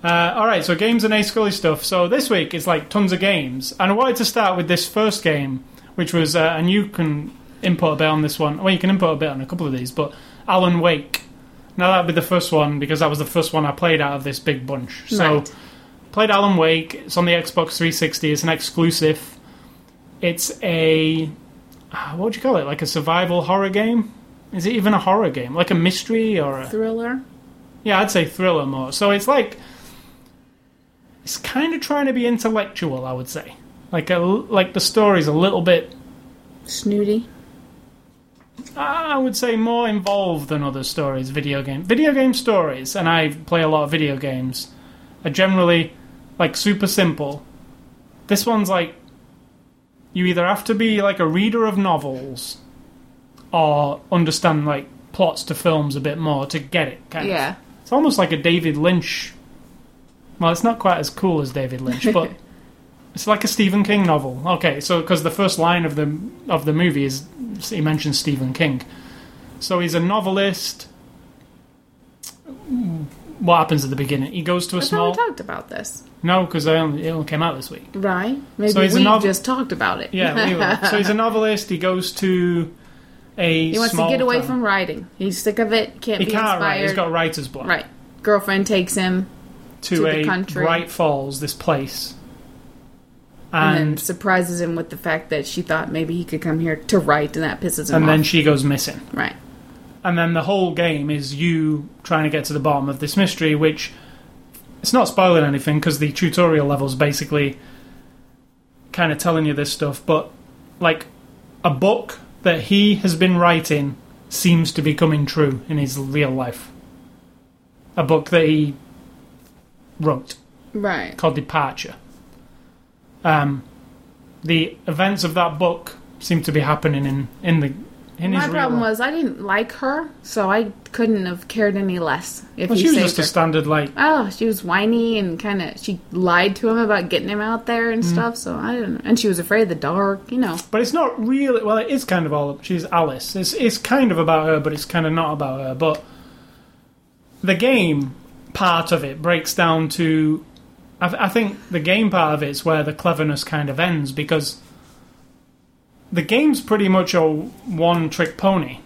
Speaker 1: Uh, all right, so games and A Scully stuff. So this week it's like tons of games, and I wanted to start with this first game, which was, uh, and you can input a bit on this one. Well, you can input a bit on a couple of these, but Alan Wake. Now that'd be the first one because that was the first one I played out of this big bunch. So
Speaker 2: Right.
Speaker 1: played Alan Wake. It's on the Xbox 360. It's an exclusive. It's a uh, what would you call it? Like a survival horror game? Is it even a horror game? Like a mystery or a
Speaker 2: Thriller.
Speaker 1: yeah, I'd say thriller more. So it's like it's kind of trying to be intellectual, I would say. Like a, like the story's a little bit
Speaker 2: Snooty.
Speaker 1: I would say more involved than other stories, video game. Video game stories, and I play a lot of video games, are generally like super simple. This one's like you either have to be like a reader of novels or understand like plots to films a bit more to get it. Kind
Speaker 2: Yeah.
Speaker 1: of. It's almost like a David Lynch. Well, it's not quite as cool as David Lynch, but it's like a Stephen King novel. Okay, so because the first line of the of the movie is he mentions Stephen King, so he's a novelist. What happens at the beginning? He goes to a
Speaker 2: I
Speaker 1: small
Speaker 2: we talked about this.
Speaker 1: no, because it only, came out this week.
Speaker 2: Right? Maybe
Speaker 1: So he's a
Speaker 2: we
Speaker 1: novel-
Speaker 2: just talked about it.
Speaker 1: Yeah, we so he's a novelist. He goes to a
Speaker 2: He wants to get away
Speaker 1: town.
Speaker 2: from writing. He's sick of it. Can't
Speaker 1: He
Speaker 2: be
Speaker 1: can't write. He's got writer's block.
Speaker 2: right. Girlfriend takes him
Speaker 1: To,
Speaker 2: To the
Speaker 1: a
Speaker 2: country.
Speaker 1: Bright Falls, this place.
Speaker 2: and,
Speaker 1: And
Speaker 2: surprises him with the fact that she thought maybe he could come here to write, and that pisses him
Speaker 1: and
Speaker 2: off.
Speaker 1: And then she goes missing.
Speaker 2: right.
Speaker 1: And then the whole game is you trying to get to the bottom of this mystery, which it's not spoiling anything because the tutorial level's basically kind of telling you this stuff. But like a book that he has been writing seems to be coming true in his real life. A book that he wrote
Speaker 2: Right.
Speaker 1: called Departure. Um, the events of that book seem to be happening in in the in
Speaker 2: My problem
Speaker 1: life.
Speaker 2: was I didn't like her, so I couldn't have cared any less if
Speaker 1: Well,
Speaker 2: he
Speaker 1: she was just
Speaker 2: her.
Speaker 1: a standard like
Speaker 2: Oh, she was whiny and kind of she lied to him about getting him out there
Speaker 1: Mm.
Speaker 2: and stuff. So I didn't, and she was afraid of the dark. You know,
Speaker 1: But it's not really. Well, it is kind of all. She's Alice. It's it's kind of about her, but it's kind of not about her. But the game part of it breaks down to. I, I think the game part of it is where the cleverness kind of ends because the game's pretty much a one-trick pony.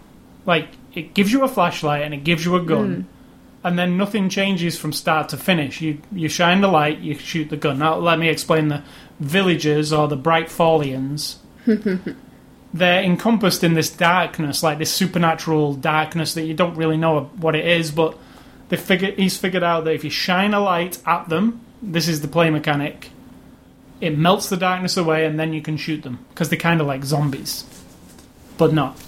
Speaker 1: Like it gives you a flashlight and it gives you a gun, hmm. and then nothing changes from start to finish. You you shine the light, you shoot the gun. Now let me explain the villagers or the Bright Fallians they're encompassed in this darkness, like this supernatural darkness that you don't really know what it is, but they figure he's figured out that if you shine a light at them, this is the play mechanic. It melts the darkness away, and then you can shoot them because they're kind of like zombies, but not.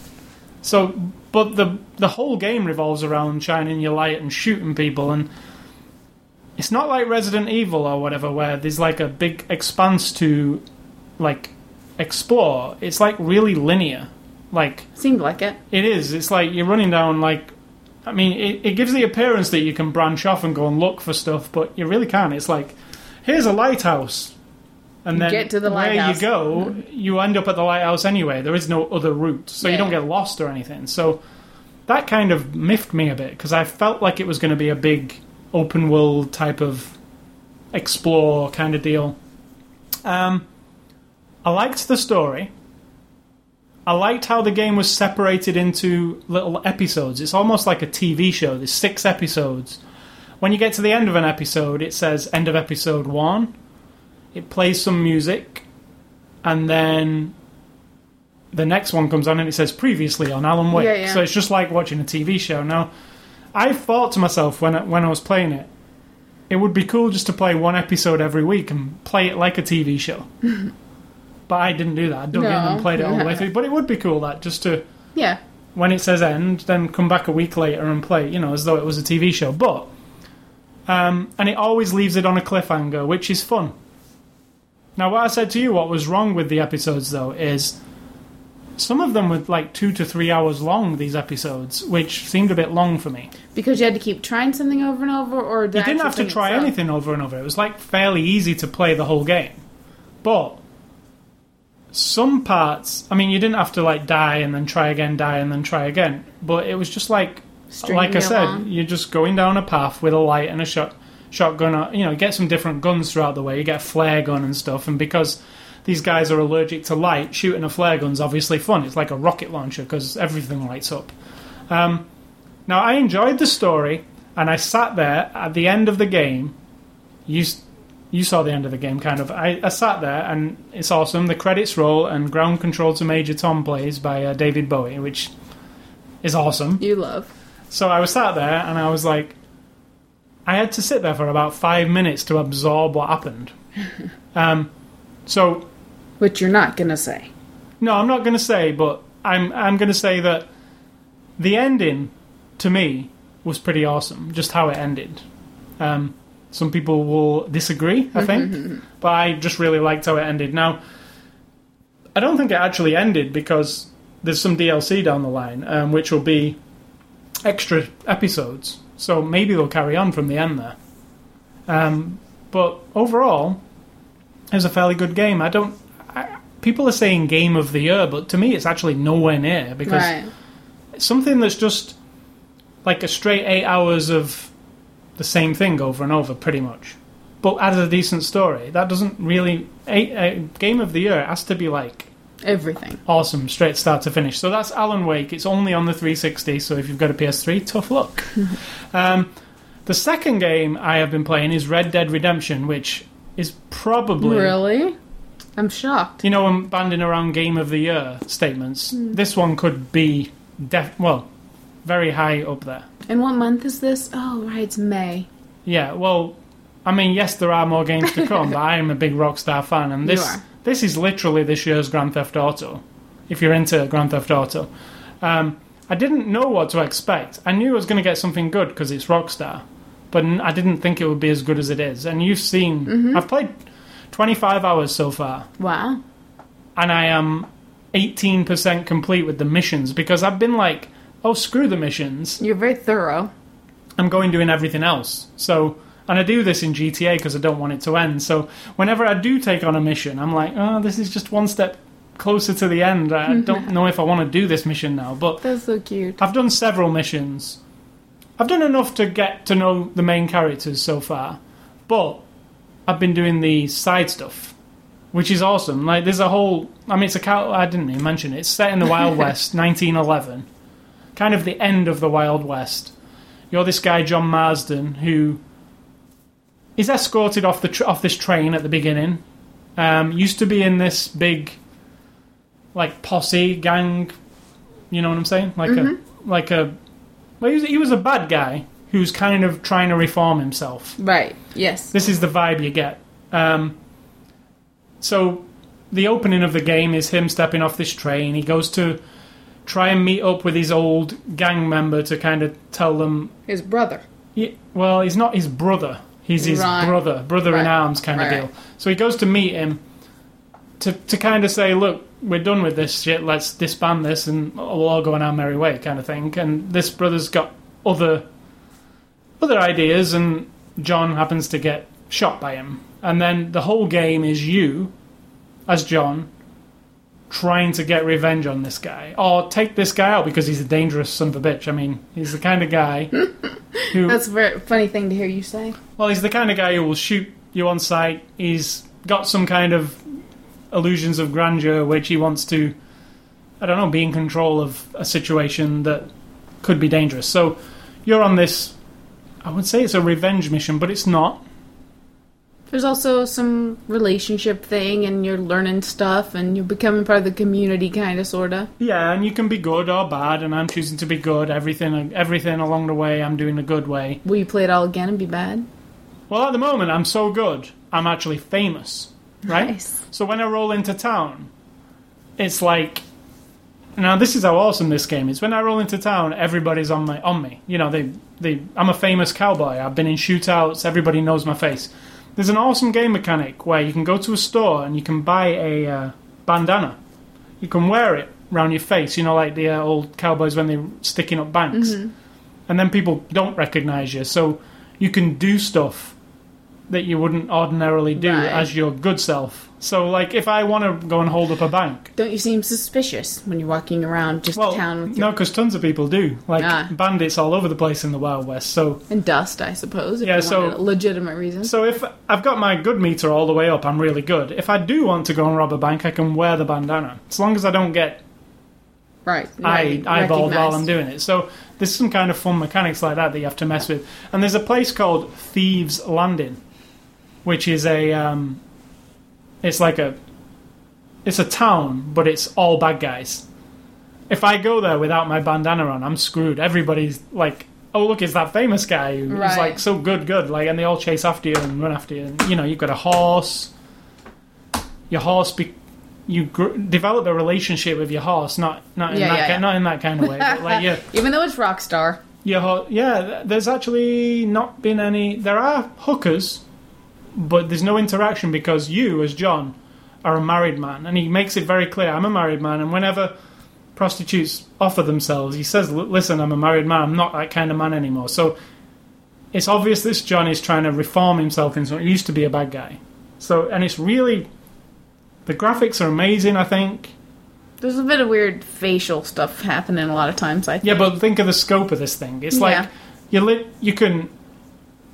Speaker 1: So, but the the whole game revolves around shining your light and shooting people, and it's not like Resident Evil or whatever, where there's like a big expanse to like explore. It's like really linear. Like
Speaker 2: seemed like it.
Speaker 1: it is. It's like you're running down like. I mean, it, it gives the appearance that you can branch off and go and look for stuff, but you really can't. It's like, here's a lighthouse, and
Speaker 2: You
Speaker 1: then
Speaker 2: get to the
Speaker 1: where
Speaker 2: lighthouse.
Speaker 1: you go, you end up at the lighthouse anyway. There is no other route, so you don't get lost or anything. So that kind of miffed me a bit because I felt like it was going to be a big open world type of explore kind of deal. Um, I liked the story. I liked how the game was separated into little episodes. It's almost like a TV show. There's six episodes. When you get to the end of an episode, it says end of episode one. It plays some music, and then the next one comes on and it says previously on Alan Wake.
Speaker 2: Yeah, yeah.
Speaker 1: So it's just like watching a TV show. Now, I thought to myself when I, when I was playing it, it would be cool just to play one episode every week and play it like a TV show. but I didn't do that. I dug in
Speaker 2: No.
Speaker 1: and played it all the way through. But it would be cool that just to
Speaker 2: Yeah,
Speaker 1: when it says end, then come back a week later and play, you know, as though it was a TV show. But um, and it always leaves it on a cliffhanger, which is fun. Now, what I said to you, what was wrong with the episodes though, is some of them were like two to three hours long. These episodes, which seemed a bit long for me.
Speaker 2: because you had to keep trying something over and over, or
Speaker 1: You didn't have to try
Speaker 2: itself?
Speaker 1: anything over and over. It was like fairly easy to play the whole game. But some parts, I mean, you didn't have to like die and then try again, die and then try again. But it was just like,
Speaker 2: Stringing
Speaker 1: like I said,
Speaker 2: along.
Speaker 1: you're just going down a path with a light and a shot, shotgun. uh, You know, get some different guns throughout the way. You get a flare gun and stuff. And because these guys are allergic to light, shooting a flare gun's obviously fun. It's like a rocket launcher because everything lights up. Um, now, I enjoyed the story, and I sat there at the end of the game. You, you saw the end of the game, kind of. I, I sat there, and it's awesome. The credits roll, and Ground Control to Major Tom plays by uh, David Bowie, which is awesome.
Speaker 2: You love.
Speaker 1: So I was sat there, and I was like, I had to sit there for about five minutes to absorb what happened. um, so
Speaker 2: Which you're not gonna say.
Speaker 1: no, I'm not going to say, but I'm I'm going to say that the ending to me was pretty awesome. Just how it ended. Um, some people will disagree, I think, but I just really liked how it ended. Now, I don't think it actually ended because there's some DLC down the line, um, which will be extra episodes. So maybe they'll carry on from the end there. Um, but overall, it was a fairly good game. I don't. I, people are saying game of the year, but to me, it's actually nowhere near because
Speaker 2: Right.
Speaker 1: something that's just like a straight eight hours of the same thing over and over, pretty much. But as a decent story, that doesn't really. A game of the year has to be like
Speaker 2: Everything.
Speaker 1: awesome, straight start to finish. So that's Alan Wake. It's only on the 360, so if you've got a PS3, tough luck. um, the second game I have been playing is Red Dead Redemption, which is probably
Speaker 2: Really? I'm shocked.
Speaker 1: you know, I'm banding around Game of the Year statements. This one could be def- well, very high up there.
Speaker 2: And what month is this? Oh, right, it's May.
Speaker 1: Yeah, well, I mean, yes, there are more games to come, but I am a big Rockstar fan, and
Speaker 2: You
Speaker 1: this
Speaker 2: are.
Speaker 1: This is literally this year's Grand Theft Auto. If you're into Grand Theft Auto, um, I didn't know what to expect. I knew I was going to get something good because it's Rockstar, but I didn't think it would be as good as it is. And you've seen,
Speaker 2: Mm-hmm.
Speaker 1: I've played 25 hours so far,
Speaker 2: Wow.
Speaker 1: and I am 18% complete with the missions because I've been like, oh, screw the missions.
Speaker 2: You're very thorough.
Speaker 1: I'm going doing everything else. So, and I do this in GTA because I don't want it to end. So, whenever I do take on a mission, I'm like, oh, this is just one step closer to the end. I don't know if I want to do this mission now, but
Speaker 2: That's so cute.
Speaker 1: I've done several missions. I've done enough to get to know the main characters so far, but I've been doing the side stuff, which is awesome. Like, there's a whole. I mean, it's a. cow- I didn't even mention it. It's set in the Wild West, 1911, kind of the end of the Wild West. You're this guy John Marston who is escorted off the tr- off this train at the beginning. Um, used to be in this big, like posse gang. You know what I'm saying? Like a like a. Well, he was, he was a bad guy who's kind of trying to reform himself.
Speaker 2: Right. Yes.
Speaker 1: This is the vibe you get. Um, so, the opening of the game is him stepping off this train. He goes to try and meet up with his old gang member to kind of tell them.
Speaker 2: His brother.
Speaker 1: He, well, he's not his brother. He's his
Speaker 2: Right.
Speaker 1: brother, brother in arms kind of deal. So he goes to meet him to to kind of say, "Look, we're done with this shit. Let's disband this, and we'll all go on our merry way," kind of thing. And this brother's got other other ideas, and John happens to get shot by him. And then the whole game is you, as John, trying to get revenge on this guy, or take this guy out because he's a dangerous son of a bitch. I mean, he's the kind of guy who
Speaker 2: That's a very funny thing to hear you say.
Speaker 1: well, he's the kind of guy who will shoot you on sight. He's got some kind of illusions of grandeur, which he wants to, I don't know, be in control of a situation that could be dangerous. So you're on this, I would say it's a revenge mission, but it's not.
Speaker 2: There's also some relationship thing, and you're learning stuff, and you're becoming part of the community, kind of, sorta.
Speaker 1: Yeah, and you can be good or bad, and I'm choosing to be good. Everything, everything along the way, I'm doing the good way.
Speaker 2: Will you play it all again and be bad?
Speaker 1: Well, at the moment, I'm so good, I'm actually famous, right?
Speaker 2: Nice.
Speaker 1: So when I roll into town, it's like now this is how awesome this game is. When I roll into town, everybody's on my on me. You know, they they I'm a famous cowboy. I've been in shootouts. Everybody knows my face. There's an awesome game mechanic where you can go to a store and you can buy a uh, bandana. You can wear it around your face. You know, like the uh, old cowboys when they're sticking up banks, and then people don't recognize you. So you can do stuff that you wouldn't ordinarily do
Speaker 2: Right.
Speaker 1: as your good self. So, like, if I want to go and hold up a bank,
Speaker 2: Don't you seem suspicious when you're walking around just
Speaker 1: well,
Speaker 2: town with
Speaker 1: no, because tons of people do. Like
Speaker 2: Ah.
Speaker 1: bandits all over the place in the Wild West. So,
Speaker 2: and dust, I suppose, if
Speaker 1: Yeah,
Speaker 2: you
Speaker 1: so-
Speaker 2: wanted a legitimate reason.
Speaker 1: so if I've got my good meter all the way up, I'm really good. If I do want to go and rob a bank, I can wear the bandana, as long as I don't get
Speaker 2: right.
Speaker 1: eye,
Speaker 2: right,
Speaker 1: eyeballed while. I'm doing it. So there's some kind of fun mechanics like that that you have to mess with. And there's a place called Thieves Landing, which is a um, it's like a it's a town, but it's all bad guys. If I go there without my bandana on, I'm screwed. Everybody's like, "Oh, look, it's that famous guy who's
Speaker 2: Right.
Speaker 1: like so good, good." Like, and they all chase after you and run after you. And, you know, you've got a horse. Your horse, be- you gr- develop a relationship with your horse, not not in
Speaker 2: Yeah,
Speaker 1: that
Speaker 2: yeah,
Speaker 1: ki-
Speaker 2: yeah.
Speaker 1: not in that kind of way. Like, yeah,
Speaker 2: Even though it's Rockstar.
Speaker 1: ho- yeah. There's actually not been any. There are hookers, but there's no interaction because you, as John, are a married man, and he makes it very clear. I'm a married man, and whenever prostitutes offer themselves, he says, "Listen, I'm a married man. I'm not that kind of man anymore." So it's obvious this John is trying to reform himself into. He used to be a bad guy. So and it's really. The graphics are amazing, I think.
Speaker 2: There's a bit of weird facial stuff happening a lot of times, I think.
Speaker 1: Yeah, but think of the scope of this thing. It's like
Speaker 2: Yeah.
Speaker 1: you li- you can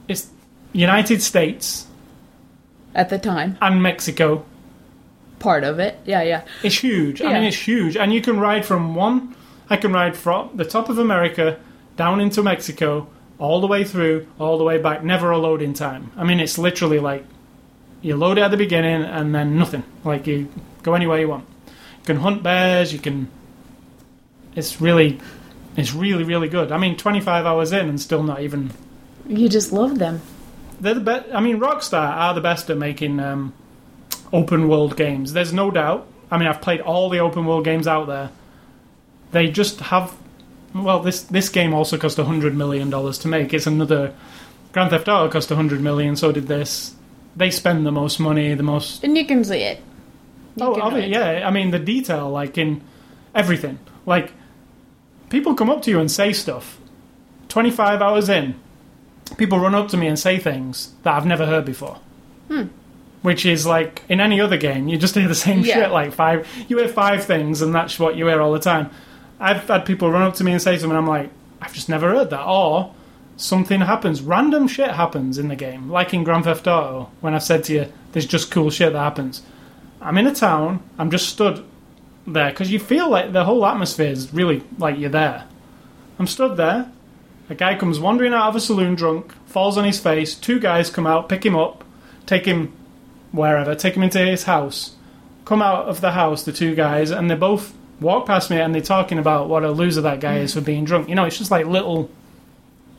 Speaker 1: it's United States
Speaker 2: At the time.
Speaker 1: and Mexico
Speaker 2: part of it. Yeah, yeah.
Speaker 1: It's huge. I mean, it's huge, and you can ride from one. I can ride from the top of America down into Mexico, all the way through, all the way back. Never a loading time. I mean, it's literally like you load it at the beginning and then nothing. Like you go anywhere you want. You can hunt bears. You can. It's really, it's really, really good. I mean, twenty five hours in and still not even.
Speaker 2: You just love them.
Speaker 1: They're the best. I mean, Rockstar are the best at making um, open world games. There's no doubt. I mean, I've played all the open world games out there. They just have. Well, this this game also cost hundred million dollars to make. It's another Grand Theft Auto cost hundred million. So did this. They spend the most money, the most.
Speaker 2: And you can see it. You
Speaker 1: oh, it, yeah. I mean, the detail, like in everything. Like people come up to you and say stuff. Twenty five hours in, people run up to me and say things that I've never heard before. Hmm. Which is like in any other game, you just hear the same
Speaker 2: Yeah.
Speaker 1: shit. Like five, you hear five things, and that's what you hear all the time. I've had people run up to me and say something, and I'm like, I've just never heard that. Or something happens, random shit happens in the game, like in Grand Theft Auto. When I said to you, there's just cool shit that happens. I'm in a town. I'm just stood there because you feel like the whole atmosphere is really like you're there. I'm stood there. A guy comes wandering out of a saloon drunk, falls on his face. Two guys come out, pick him up, take him wherever, take him into his house. Come out of the house, the two guys, and they both walk past me and they're talking about what a loser that guy is for being drunk. You know, it's just like little.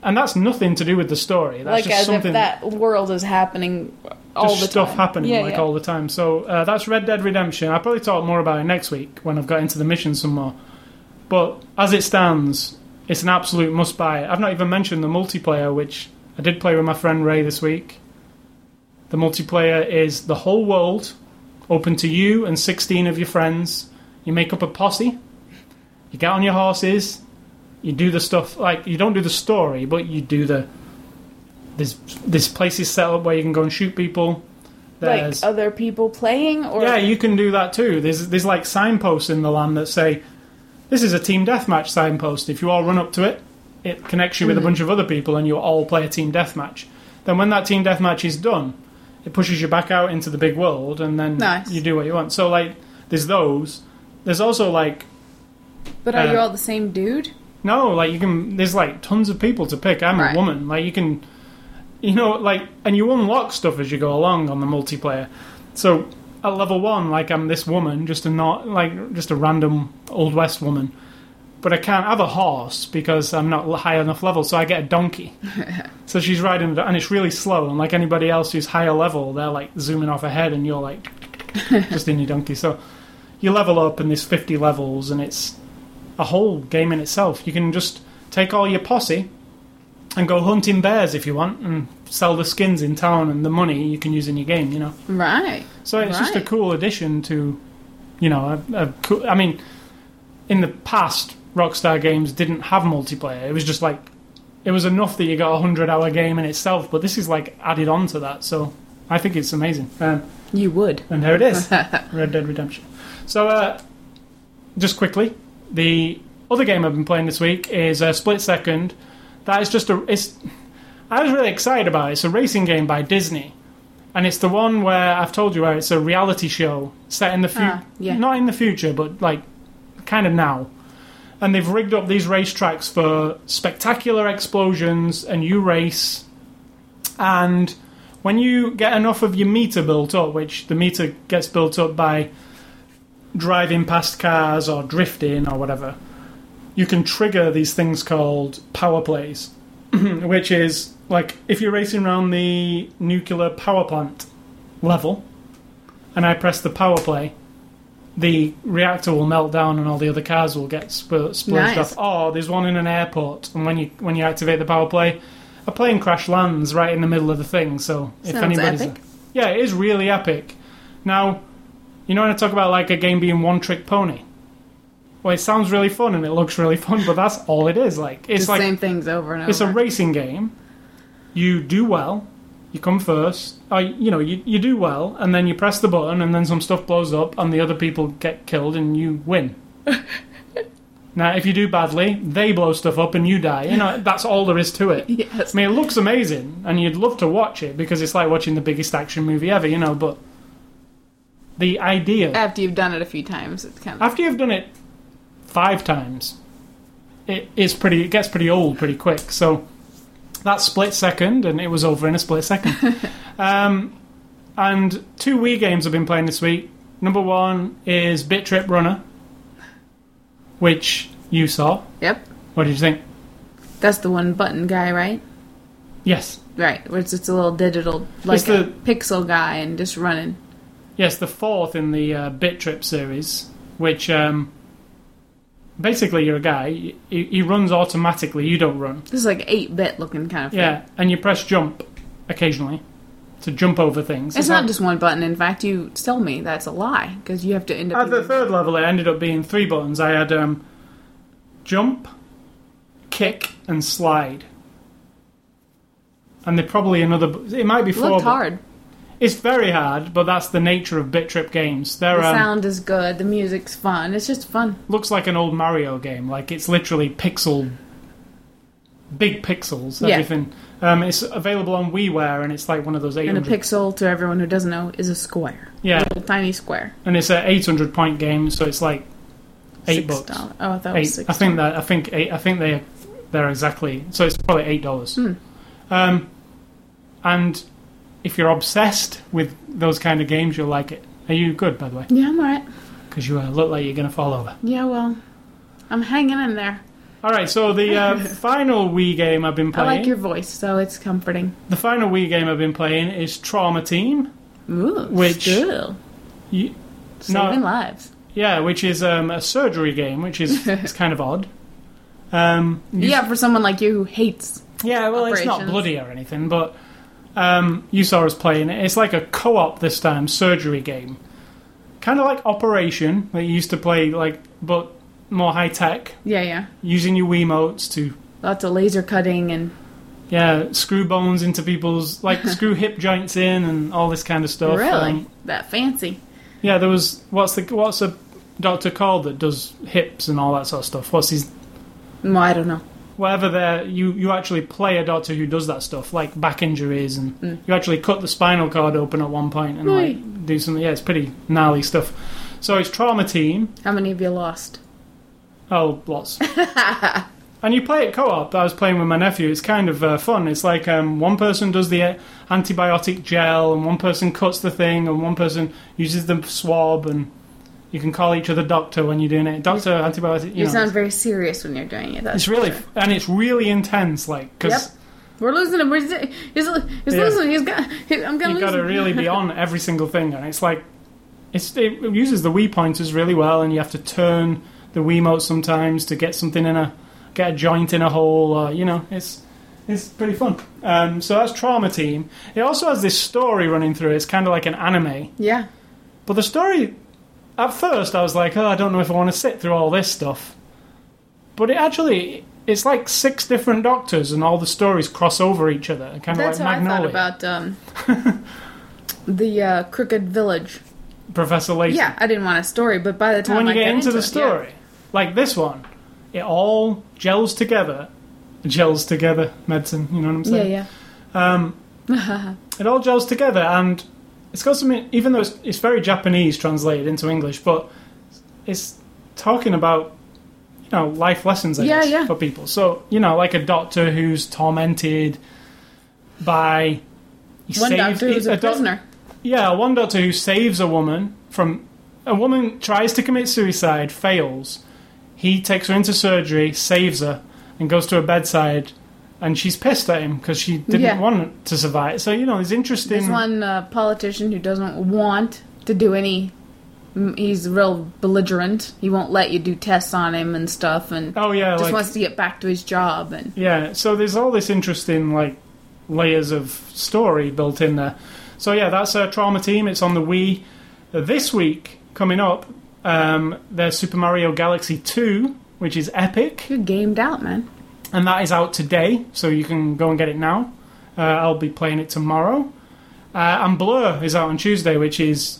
Speaker 1: And that's nothing to do with the story. That's
Speaker 2: like
Speaker 1: just
Speaker 2: as
Speaker 1: something
Speaker 2: if that world is happening all
Speaker 1: just
Speaker 2: the
Speaker 1: stuff
Speaker 2: time.
Speaker 1: happening
Speaker 2: Yeah,
Speaker 1: like
Speaker 2: yeah.
Speaker 1: all the time. So uh, that's Red Dead Redemption. I'll probably talk more about it next week when I've got into the mission some more. But as it stands, it's an absolute must buy. I've not even mentioned the multiplayer, which I did play with my friend Ray this week. The multiplayer is the whole world, open to you and 16 of your friends. You make up a posse, you get on your horses, you do the stuff like you don't do the story, but you do the. There's this place is set up where you can go and shoot people.
Speaker 2: like
Speaker 1: There's
Speaker 2: other people playing, or
Speaker 1: yeah, you can do that too. There's there's like signposts in the land that say this is a team deathmatch signpost. If you all run up to it, it connects you with a bunch of other people, and you all play a team deathmatch. Then when that team deathmatch is done, it pushes you back out into the big world, and then
Speaker 2: Nice.
Speaker 1: you do what you want. So like, there's those. There's also like
Speaker 2: but are
Speaker 1: uh,
Speaker 2: you all the same dude?
Speaker 1: no, like you can. There's like tons of people to pick. I'm
Speaker 2: Right.
Speaker 1: a woman. Like you can, you know, like and you unlock stuff as you go along on the multiplayer. So at level one, like I'm this woman, just a not like just a random old west woman, but I can't have a horse because I'm not high enough level. So I get a donkey. so she's riding, and it's really slow. And like anybody else who's higher level, they're like zooming off ahead, and you're like just in your donkey. So you level up, and there's 50 levels, and it's a whole game in itself. You can just take all your posse and go hunting bears if you want, and sell the skins in town and the money you can use in your game. You know,
Speaker 2: Right.
Speaker 1: So it's just a cool addition to, you know, a, a cool. I mean, in the past, Rockstar games didn't have multiplayer. It was just like it was enough that you got a hundred hour game in itself, but this is like added on to that. So I think it's amazing. Um,
Speaker 2: You would.
Speaker 1: and there it is Red Dead Redemption. So, uh, just quickly, the other game I've been playing this week is uh, Split Second. That is just a. It's. I was really excited about it. It's a racing game by Disney, and it's the one where I've told you where it's a reality show set in the future,
Speaker 2: Ah, yeah.
Speaker 1: not in the future, but like kind of now. And they've rigged up these racetracks for spectacular explosions, and you race. And when you get enough of your meter built up, which the meter gets built up by driving past cars or drifting or whatever, you can trigger these things called power plays, which is like if you're racing around the nuclear power plant level, and I press the power play, the reactor will melt down and all the other cars will get sp- splurged
Speaker 2: Nice.
Speaker 1: off. Or there's one in an airport, and when you when you activate the power play, a plane crash lands right in the middle of the thing. So if
Speaker 2: Sounds
Speaker 1: anybody's
Speaker 2: epic.
Speaker 1: yeah, it is really epic. Now, you know when I talk about like a game being one trick pony. Well, it sounds really fun and it looks really fun, but that's all it is. Like it's
Speaker 2: the
Speaker 1: like
Speaker 2: same things over and over.
Speaker 1: it's a racing game. You do well, you come first. I, you know, you, you do well, and then you press the button, and then some stuff blows up, and the other people get killed, and you win. now, if you do badly, they blow stuff up, and you die. You know, that's all there is to it.
Speaker 2: Yes.
Speaker 1: I mean, it looks amazing, and you'd love to watch it because it's like watching the biggest action movie ever, you know. But the idea
Speaker 2: After you've done it a few times, it's kind of
Speaker 1: after you've done it five times, it is pretty. It gets pretty old pretty quick. So that split second, and it was over in a split second. um, and two Wii games I've been playing this week. Number one is Bit Trip Runner, which you saw.
Speaker 2: Yep.
Speaker 1: What did you think?
Speaker 2: That's the one button guy, right?
Speaker 1: Yes,
Speaker 2: Right. Where it's just a little digital, like
Speaker 1: the-
Speaker 2: a pixel guy, and just running.
Speaker 1: yes, the fourth in the uh, Bit Trip series, which um, basically you're a guy. He, he runs automatically. You don't run.
Speaker 2: This is like eight bit looking kind of thing.
Speaker 1: Yeah, and you press jump occasionally to jump over things.
Speaker 2: It's not just one button. In fact, you tell me that's a lie because you have to end up.
Speaker 1: At the
Speaker 2: using-
Speaker 1: third level, it ended up being three buttons. I had um, jump, kick, and slide. And they're probably another. bu- It might be four.
Speaker 2: looked
Speaker 1: bu-
Speaker 2: hard.
Speaker 1: It's very hard, but that's the nature of Bit Trip games. They're
Speaker 2: The
Speaker 1: um,
Speaker 2: sound is good. The music's fun. It's just fun.
Speaker 1: looks like an old Mario game. Like it's literally pixel, big pixels.
Speaker 2: Yeah.
Speaker 1: Everything. Um, it's available on WiiWare, and it's like one of those eight
Speaker 2: And a
Speaker 1: hundred.
Speaker 2: pixel, to everyone who doesn't know, is a square.
Speaker 1: Yeah,
Speaker 2: Little tiny square.
Speaker 1: and it's an eight hundred point game, so it's like eight
Speaker 2: Six
Speaker 1: bucks.
Speaker 2: dollars. Oh, I thought it was
Speaker 1: Eight.
Speaker 2: six.
Speaker 1: I think that. I think eight. I think they. They're exactly. So it's probably eight dollars.
Speaker 2: Hmm.
Speaker 1: Um, and if you're obsessed with those kind of games, you'll like it. Are you good, by the way?
Speaker 2: Yeah, I'm alright.
Speaker 1: Because you uh, look like you're going to fall over.
Speaker 2: Yeah, well, I'm hanging in there.
Speaker 1: All right. So the uh, final Wii game I've been playing.
Speaker 2: I like your voice, so it's comforting.
Speaker 1: The final Wii game I've been playing is Trauma Team.
Speaker 2: Ooh,
Speaker 1: Which-
Speaker 2: still
Speaker 1: You,
Speaker 2: saving
Speaker 1: No.
Speaker 2: lives.
Speaker 1: yeah, which is um, a surgery game, which is it's kind of odd. Um,
Speaker 2: Yeah, for someone like you who hates.
Speaker 1: Yeah, well, it's not bloody or anything, but um, you saw us playing it. It's like a co-op this time, surgery game, kind of like Operation that you used to play, like but more high tech,
Speaker 2: Yeah, yeah.
Speaker 1: using your Wiimotes to
Speaker 2: Lots of laser cutting and
Speaker 1: yeah screw bones into people's like screw hip joints in and all this kind of stuff.
Speaker 2: really
Speaker 1: Um,
Speaker 2: that fancy.
Speaker 1: yeah, there was what's the what's a doctor called that does hips and all that sort of stuff. What's his
Speaker 2: Well, I don't know.
Speaker 1: Whatever there you you actually play a doctor who does that stuff like back injuries and
Speaker 2: Mm.
Speaker 1: you actually cut the spinal cord open at one point and
Speaker 2: Right.
Speaker 1: like do something. Yeah it's pretty gnarly stuff. So it's trauma team.
Speaker 2: How many have you lost?
Speaker 1: oh lots. And you play it co-op. I was playing with my nephew. It's kind of uh, fun. It's like um, one person does the uh, antibiotic gel and one person cuts the thing and one person uses the swab and you can call each other doctor when you're doing it doctor antibiotic you,
Speaker 2: You
Speaker 1: know,
Speaker 2: sound very serious when you're doing it.
Speaker 1: It's really
Speaker 2: sure.
Speaker 1: and it's really intense like because
Speaker 2: Yep. We're losing him. We're, he's he's
Speaker 1: Yeah.
Speaker 2: losing. He's got. He, I'm gonna
Speaker 1: you've got to really be on every single thing, and it's like it's, it uses the Wii pointers really well, and you have to turn the Wii Wiimote sometimes to get something in a get a joint in a hole, or you know, it's it's pretty fun. Um, so that's Trauma Team. It also has this story running through. it. It's kind of like an anime,
Speaker 2: Yeah.
Speaker 1: but the story. At first, I was like, "Oh, I don't know if I want to sit through all this stuff," but it actually. It's like six different doctors, and all the stories cross over each other, kind of
Speaker 2: That's
Speaker 1: like
Speaker 2: how
Speaker 1: Magnolia.
Speaker 2: I thought about um, the uh, Crooked Village.
Speaker 1: Professor Layton.
Speaker 2: Yeah, I didn't want a story, but by the time
Speaker 1: when you
Speaker 2: I
Speaker 1: get into the
Speaker 2: it,
Speaker 1: story, like this one, it all gels together. Gels together, medicine. You know what I'm saying?
Speaker 2: yeah,
Speaker 1: Um,
Speaker 2: yeah.
Speaker 1: it all gels together, and it's got some. Even though it's, it's very Japanese translated into English, but it's talking about you know life lessons. I
Speaker 2: Yeah,
Speaker 1: guess,
Speaker 2: yeah.
Speaker 1: for people. So you know, like a doctor who's tormented by.
Speaker 2: One
Speaker 1: saves-
Speaker 2: doctor who's a
Speaker 1: doc-
Speaker 2: prisoner.
Speaker 1: yeah, one doctor who saves a woman from a woman tries to commit suicide, fails. He takes her into surgery, saves her, and goes to her bedside, and she's pissed at him because she didn't
Speaker 2: Yeah.
Speaker 1: want to survive. So you know, it's interesting.
Speaker 2: There's one uh, politician who doesn't want to do any. He's real belligerent. He won't let you do tests on him and stuff, and
Speaker 1: oh yeah,
Speaker 2: just
Speaker 1: like
Speaker 2: wants to get back to his job. And
Speaker 1: yeah. So there's all this interesting like layers of story built in there. So yeah, that's a trauma team. It's on the Wii. This week coming up, um, there's Super Mario Galaxy 2, which is epic.
Speaker 2: you're gamed out, man.
Speaker 1: And that is out today, so you can go and get it now. Uh, I'll be playing it tomorrow. Uh, and Blur is out on Tuesday, which is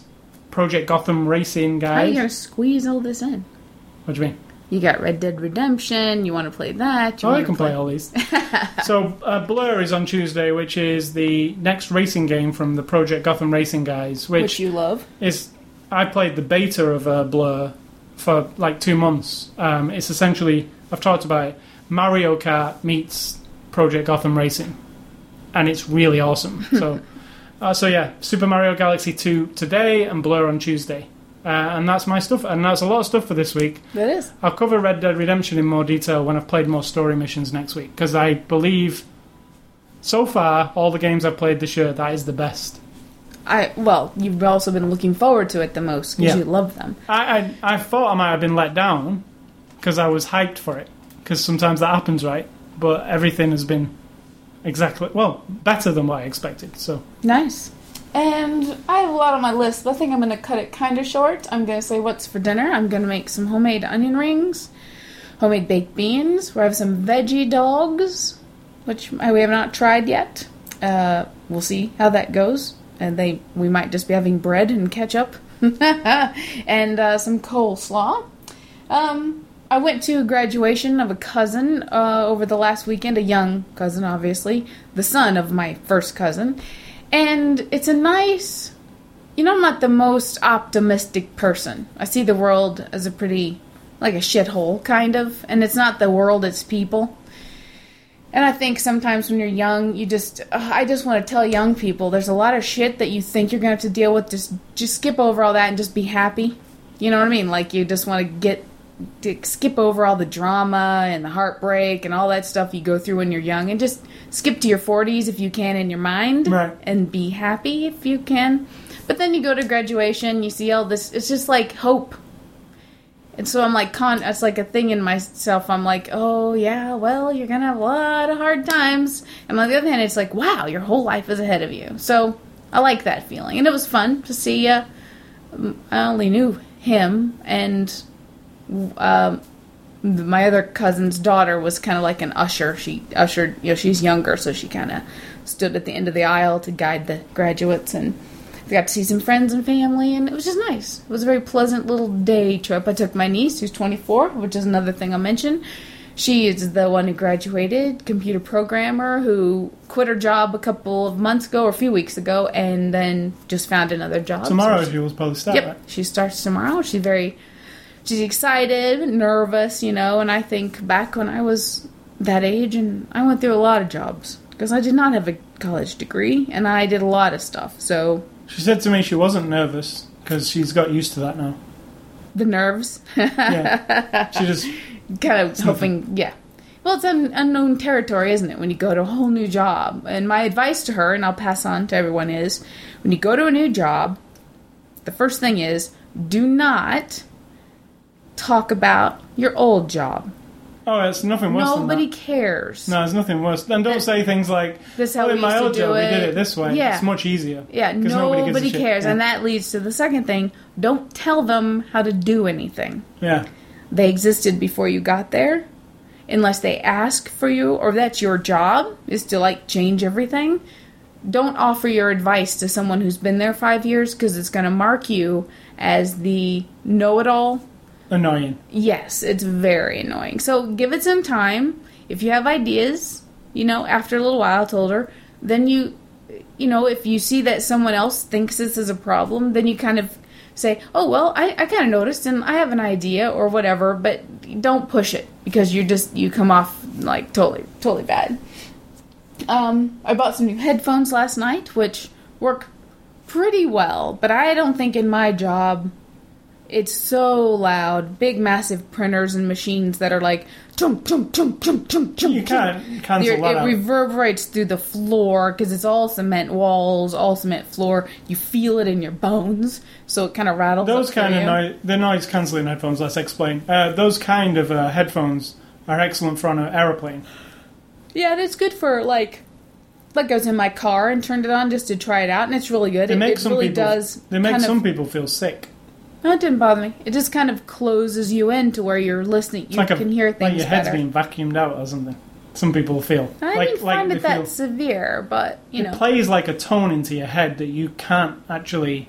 Speaker 1: Project Gotham Racing guys.
Speaker 2: How are you gonna squeeze all this in?
Speaker 1: What do you mean?
Speaker 2: You got Red Dead Redemption. You want to play that? You
Speaker 1: Oh, I can play all these. so uh, Blur is on Tuesday, which is the next racing game from the Project Gotham Racing guys, which,
Speaker 2: which you love.
Speaker 1: is I played the beta of uh, Blur for like two months. Um, it's essentially I've talked about it. Mario Kart meets Project Gotham Racing, and it's really awesome. So, uh, so yeah, Super Mario Galaxy 2 today and Blur on Tuesday. Uh, and that's my stuff, and that's a lot of stuff for this week.
Speaker 2: That is.
Speaker 1: I'll cover Red Dead Redemption in more detail when I've played more story missions next week, because I believe so far all the games I've played this year that is the best.
Speaker 2: I well, you've also been looking forward to it the most because
Speaker 1: Yeah.
Speaker 2: you love them.
Speaker 1: I, I I thought I might have been let down because I was hyped for it, because sometimes that happens, right? But everything has been exactly well better than what I expected. So
Speaker 2: Nice. And I have a lot on my list, but I think I'm going to cut it kind of short. I'm going to say what's for dinner. I'm going to make some homemade onion rings, homemade baked beans. We have some veggie dogs, which we have not tried yet. Uh, we'll see how that goes. And they, we might just be having bread and ketchup, and uh, some coleslaw. Um, I went to a graduation of a cousin uh, over the last weekend, a young cousin, obviously, the son of my first cousin. And it's a nice, you know, I'm not the most optimistic person. I see the world as a pretty, like a shithole, kind of. And it's not the world, it's people. And I think sometimes when you're young, you just, uh, I just want to tell young people there's a lot of shit that you think you're going to have to deal with. Just, just skip over all that and just be happy. You know what I mean? Like you just want to get to skip over all the drama and the heartbreak and all that stuff you go through when you're young and just skip to your 40s if you can in your mind
Speaker 1: Right.
Speaker 2: and be happy if you can. But then you go to graduation, you see all this, it's just like hope. And so I'm like, con, it's like a thing in myself. I'm like, oh yeah, well, you're gonna have a lot of hard times. And on the other hand, it's like, wow, your whole life is ahead of you. So I like that feeling. And it was fun to see, uh, I only knew him and um, my other cousin's daughter was kind of like an usher. She ushered, you know, she's younger, so she kind of stood at the end of the aisle to guide the graduates, and we got to see some friends and family, and it was just nice. It was a very pleasant little day trip. I took my niece, who's 24, which is another thing I'll mention. She is the one who graduated, computer programmer, who quit her job a couple of months ago or a few weeks ago, and then just found another job. So
Speaker 1: tomorrow
Speaker 2: she-
Speaker 1: she will to start.
Speaker 2: Yep,
Speaker 1: Right?
Speaker 2: she starts tomorrow. She's very, she's excited, nervous, you know. And I think back when I was that age, and I went through a lot of jobs because I did not have a college degree, and I did a lot of stuff. So
Speaker 1: She said to me she wasn't nervous because she's got used to that now.
Speaker 2: the nerves,
Speaker 1: Yeah, she just
Speaker 2: kind of hoping, yeah. Well, it's un- unknown territory, isn't it? When you go to a whole new job. And my advice to her, and I'll pass on to everyone, is when you go to a new job, the first thing is do not talk about your old job.
Speaker 1: oh, it's nothing worse
Speaker 2: Nobody
Speaker 1: than that.
Speaker 2: cares.
Speaker 1: No, there's nothing worse. And don't say things like,
Speaker 2: This is how
Speaker 1: "Oh,
Speaker 2: we
Speaker 1: in my
Speaker 2: used to
Speaker 1: old
Speaker 2: do
Speaker 1: job we did it this way."
Speaker 2: Yeah.
Speaker 1: It's much easier.
Speaker 2: Yeah, nobody,
Speaker 1: a
Speaker 2: cares.
Speaker 1: Yeah.
Speaker 2: And that leads to the second thing don't tell them how to do anything.
Speaker 1: yeah,
Speaker 2: They existed before you got there. Unless they ask for you, or that's your job, is to like change everything. Don't offer your advice to someone who's been there five years because it's going to mark you as the know it all
Speaker 1: annoying.
Speaker 2: Yes, it's very annoying. So give it some time. If you have ideas, you know, after a little while, I told her, then you, you know, if you see that someone else thinks this is a problem, then you kind of say, oh, well, I, I kind of noticed and I have an idea or whatever, but don't push it because you just, you come off like totally, totally bad. Um, I bought some new headphones last night, which work pretty well, but I don't think in my job it's so loud. Big, massive printers and machines that are like chunk, chunk, chunk, chunk, chunk, chunk.
Speaker 1: You can't
Speaker 2: chunk.
Speaker 1: cancel
Speaker 2: It
Speaker 1: out.
Speaker 2: reverberates through the floor because it's all cement walls, all cement floor. You feel it in your bones, so it kind of rattles.
Speaker 1: Those kind of noise, the noise cancelling headphones. Let's explain. Uh, those kind of uh, headphones are excellent for on an aeroplane.
Speaker 2: Yeah, and it's good for like. Like I was in my car and turned it on just to try it out, and it's really good. It it
Speaker 1: some
Speaker 2: really
Speaker 1: people.
Speaker 2: does.
Speaker 1: they make
Speaker 2: kind
Speaker 1: some
Speaker 2: of,
Speaker 1: people feel sick.
Speaker 2: No, it didn't bother me. It just kind of closes you in to where you're listening.
Speaker 1: It's
Speaker 2: You
Speaker 1: like a,
Speaker 2: can hear
Speaker 1: like your head's
Speaker 2: better.
Speaker 1: being vacuumed out or something. Some people feel
Speaker 2: I
Speaker 1: like
Speaker 2: didn't
Speaker 1: like
Speaker 2: find it that
Speaker 1: feel.
Speaker 2: severe, but you
Speaker 1: it
Speaker 2: know,
Speaker 1: plays like a tone into your head that you can't actually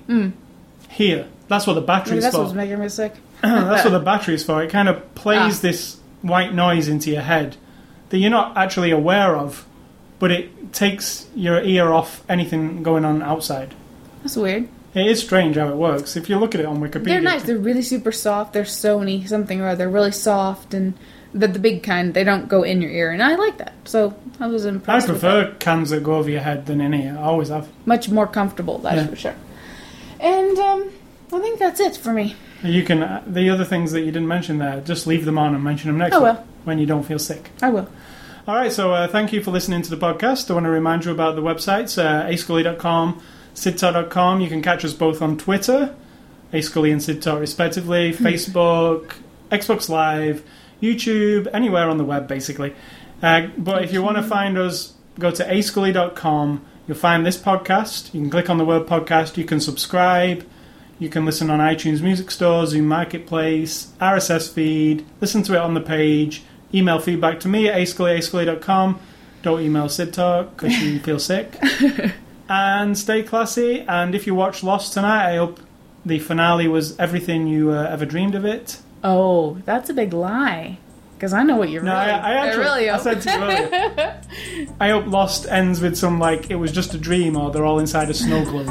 Speaker 1: hear. That's what the
Speaker 2: maybe
Speaker 1: battery's
Speaker 2: that's
Speaker 1: for.
Speaker 2: what's making me sick.
Speaker 1: That's what the battery's for. It kind of plays
Speaker 2: Ah.
Speaker 1: this white noise into your head that you're not actually aware of, but it takes your ear off anything going on outside.
Speaker 2: That's weird.
Speaker 1: It is strange how it works. If you look at it on Wikipedia,
Speaker 2: They're nice. They're really super soft. They're Sony something or other. Really soft and the the big kind. They don't go in your ear, and I like that. So I was
Speaker 1: I
Speaker 2: impressed. with
Speaker 1: prefer cans that go over your head than in ear. I always have.
Speaker 2: much more comfortable. That's
Speaker 1: Yeah.
Speaker 2: for sure. And um, I think that's it for me.
Speaker 1: You can uh, the other things that you didn't mention there. Just leave them on and mention them next
Speaker 2: I
Speaker 1: week
Speaker 2: will.
Speaker 1: when you don't feel sick.
Speaker 2: I will.
Speaker 1: All right, so uh, thank you for listening to the podcast. I want to remind you about the websites, uh, ascully.com, sidtalk.com. You can catch us both on Twitter, ascully and sidtalk respectively, Facebook, Xbox Live, YouTube, anywhere on the web, basically. Uh, but if you want to find us, go to ascully.com. You'll find this podcast. You can click on the word podcast. You can subscribe. You can listen on iTunes Music Store, Zune Marketplace, RSS feed, listen to it on the page, email feedback to me at ascully, ascully.com. Don't email Sid Talk because you feel sick. and stay classy. And if you watch Lost tonight, I hope the finale was everything you uh, ever dreamed of it.
Speaker 2: Oh, that's a big lie. Because I know what you're
Speaker 1: No,
Speaker 2: really.
Speaker 1: I, I actually
Speaker 2: really
Speaker 1: I
Speaker 2: hope.
Speaker 1: said to you earlier. I hope Lost ends with some like it was just a dream, or they're all inside a snow globe,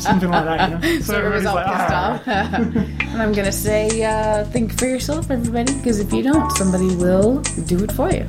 Speaker 1: something like that. You know?
Speaker 2: so everybody's all
Speaker 1: everybody's
Speaker 2: pissed
Speaker 1: "Ah."
Speaker 2: off. and I'm gonna say, uh, think for yourself, everybody, because if you don't, somebody will do it for you.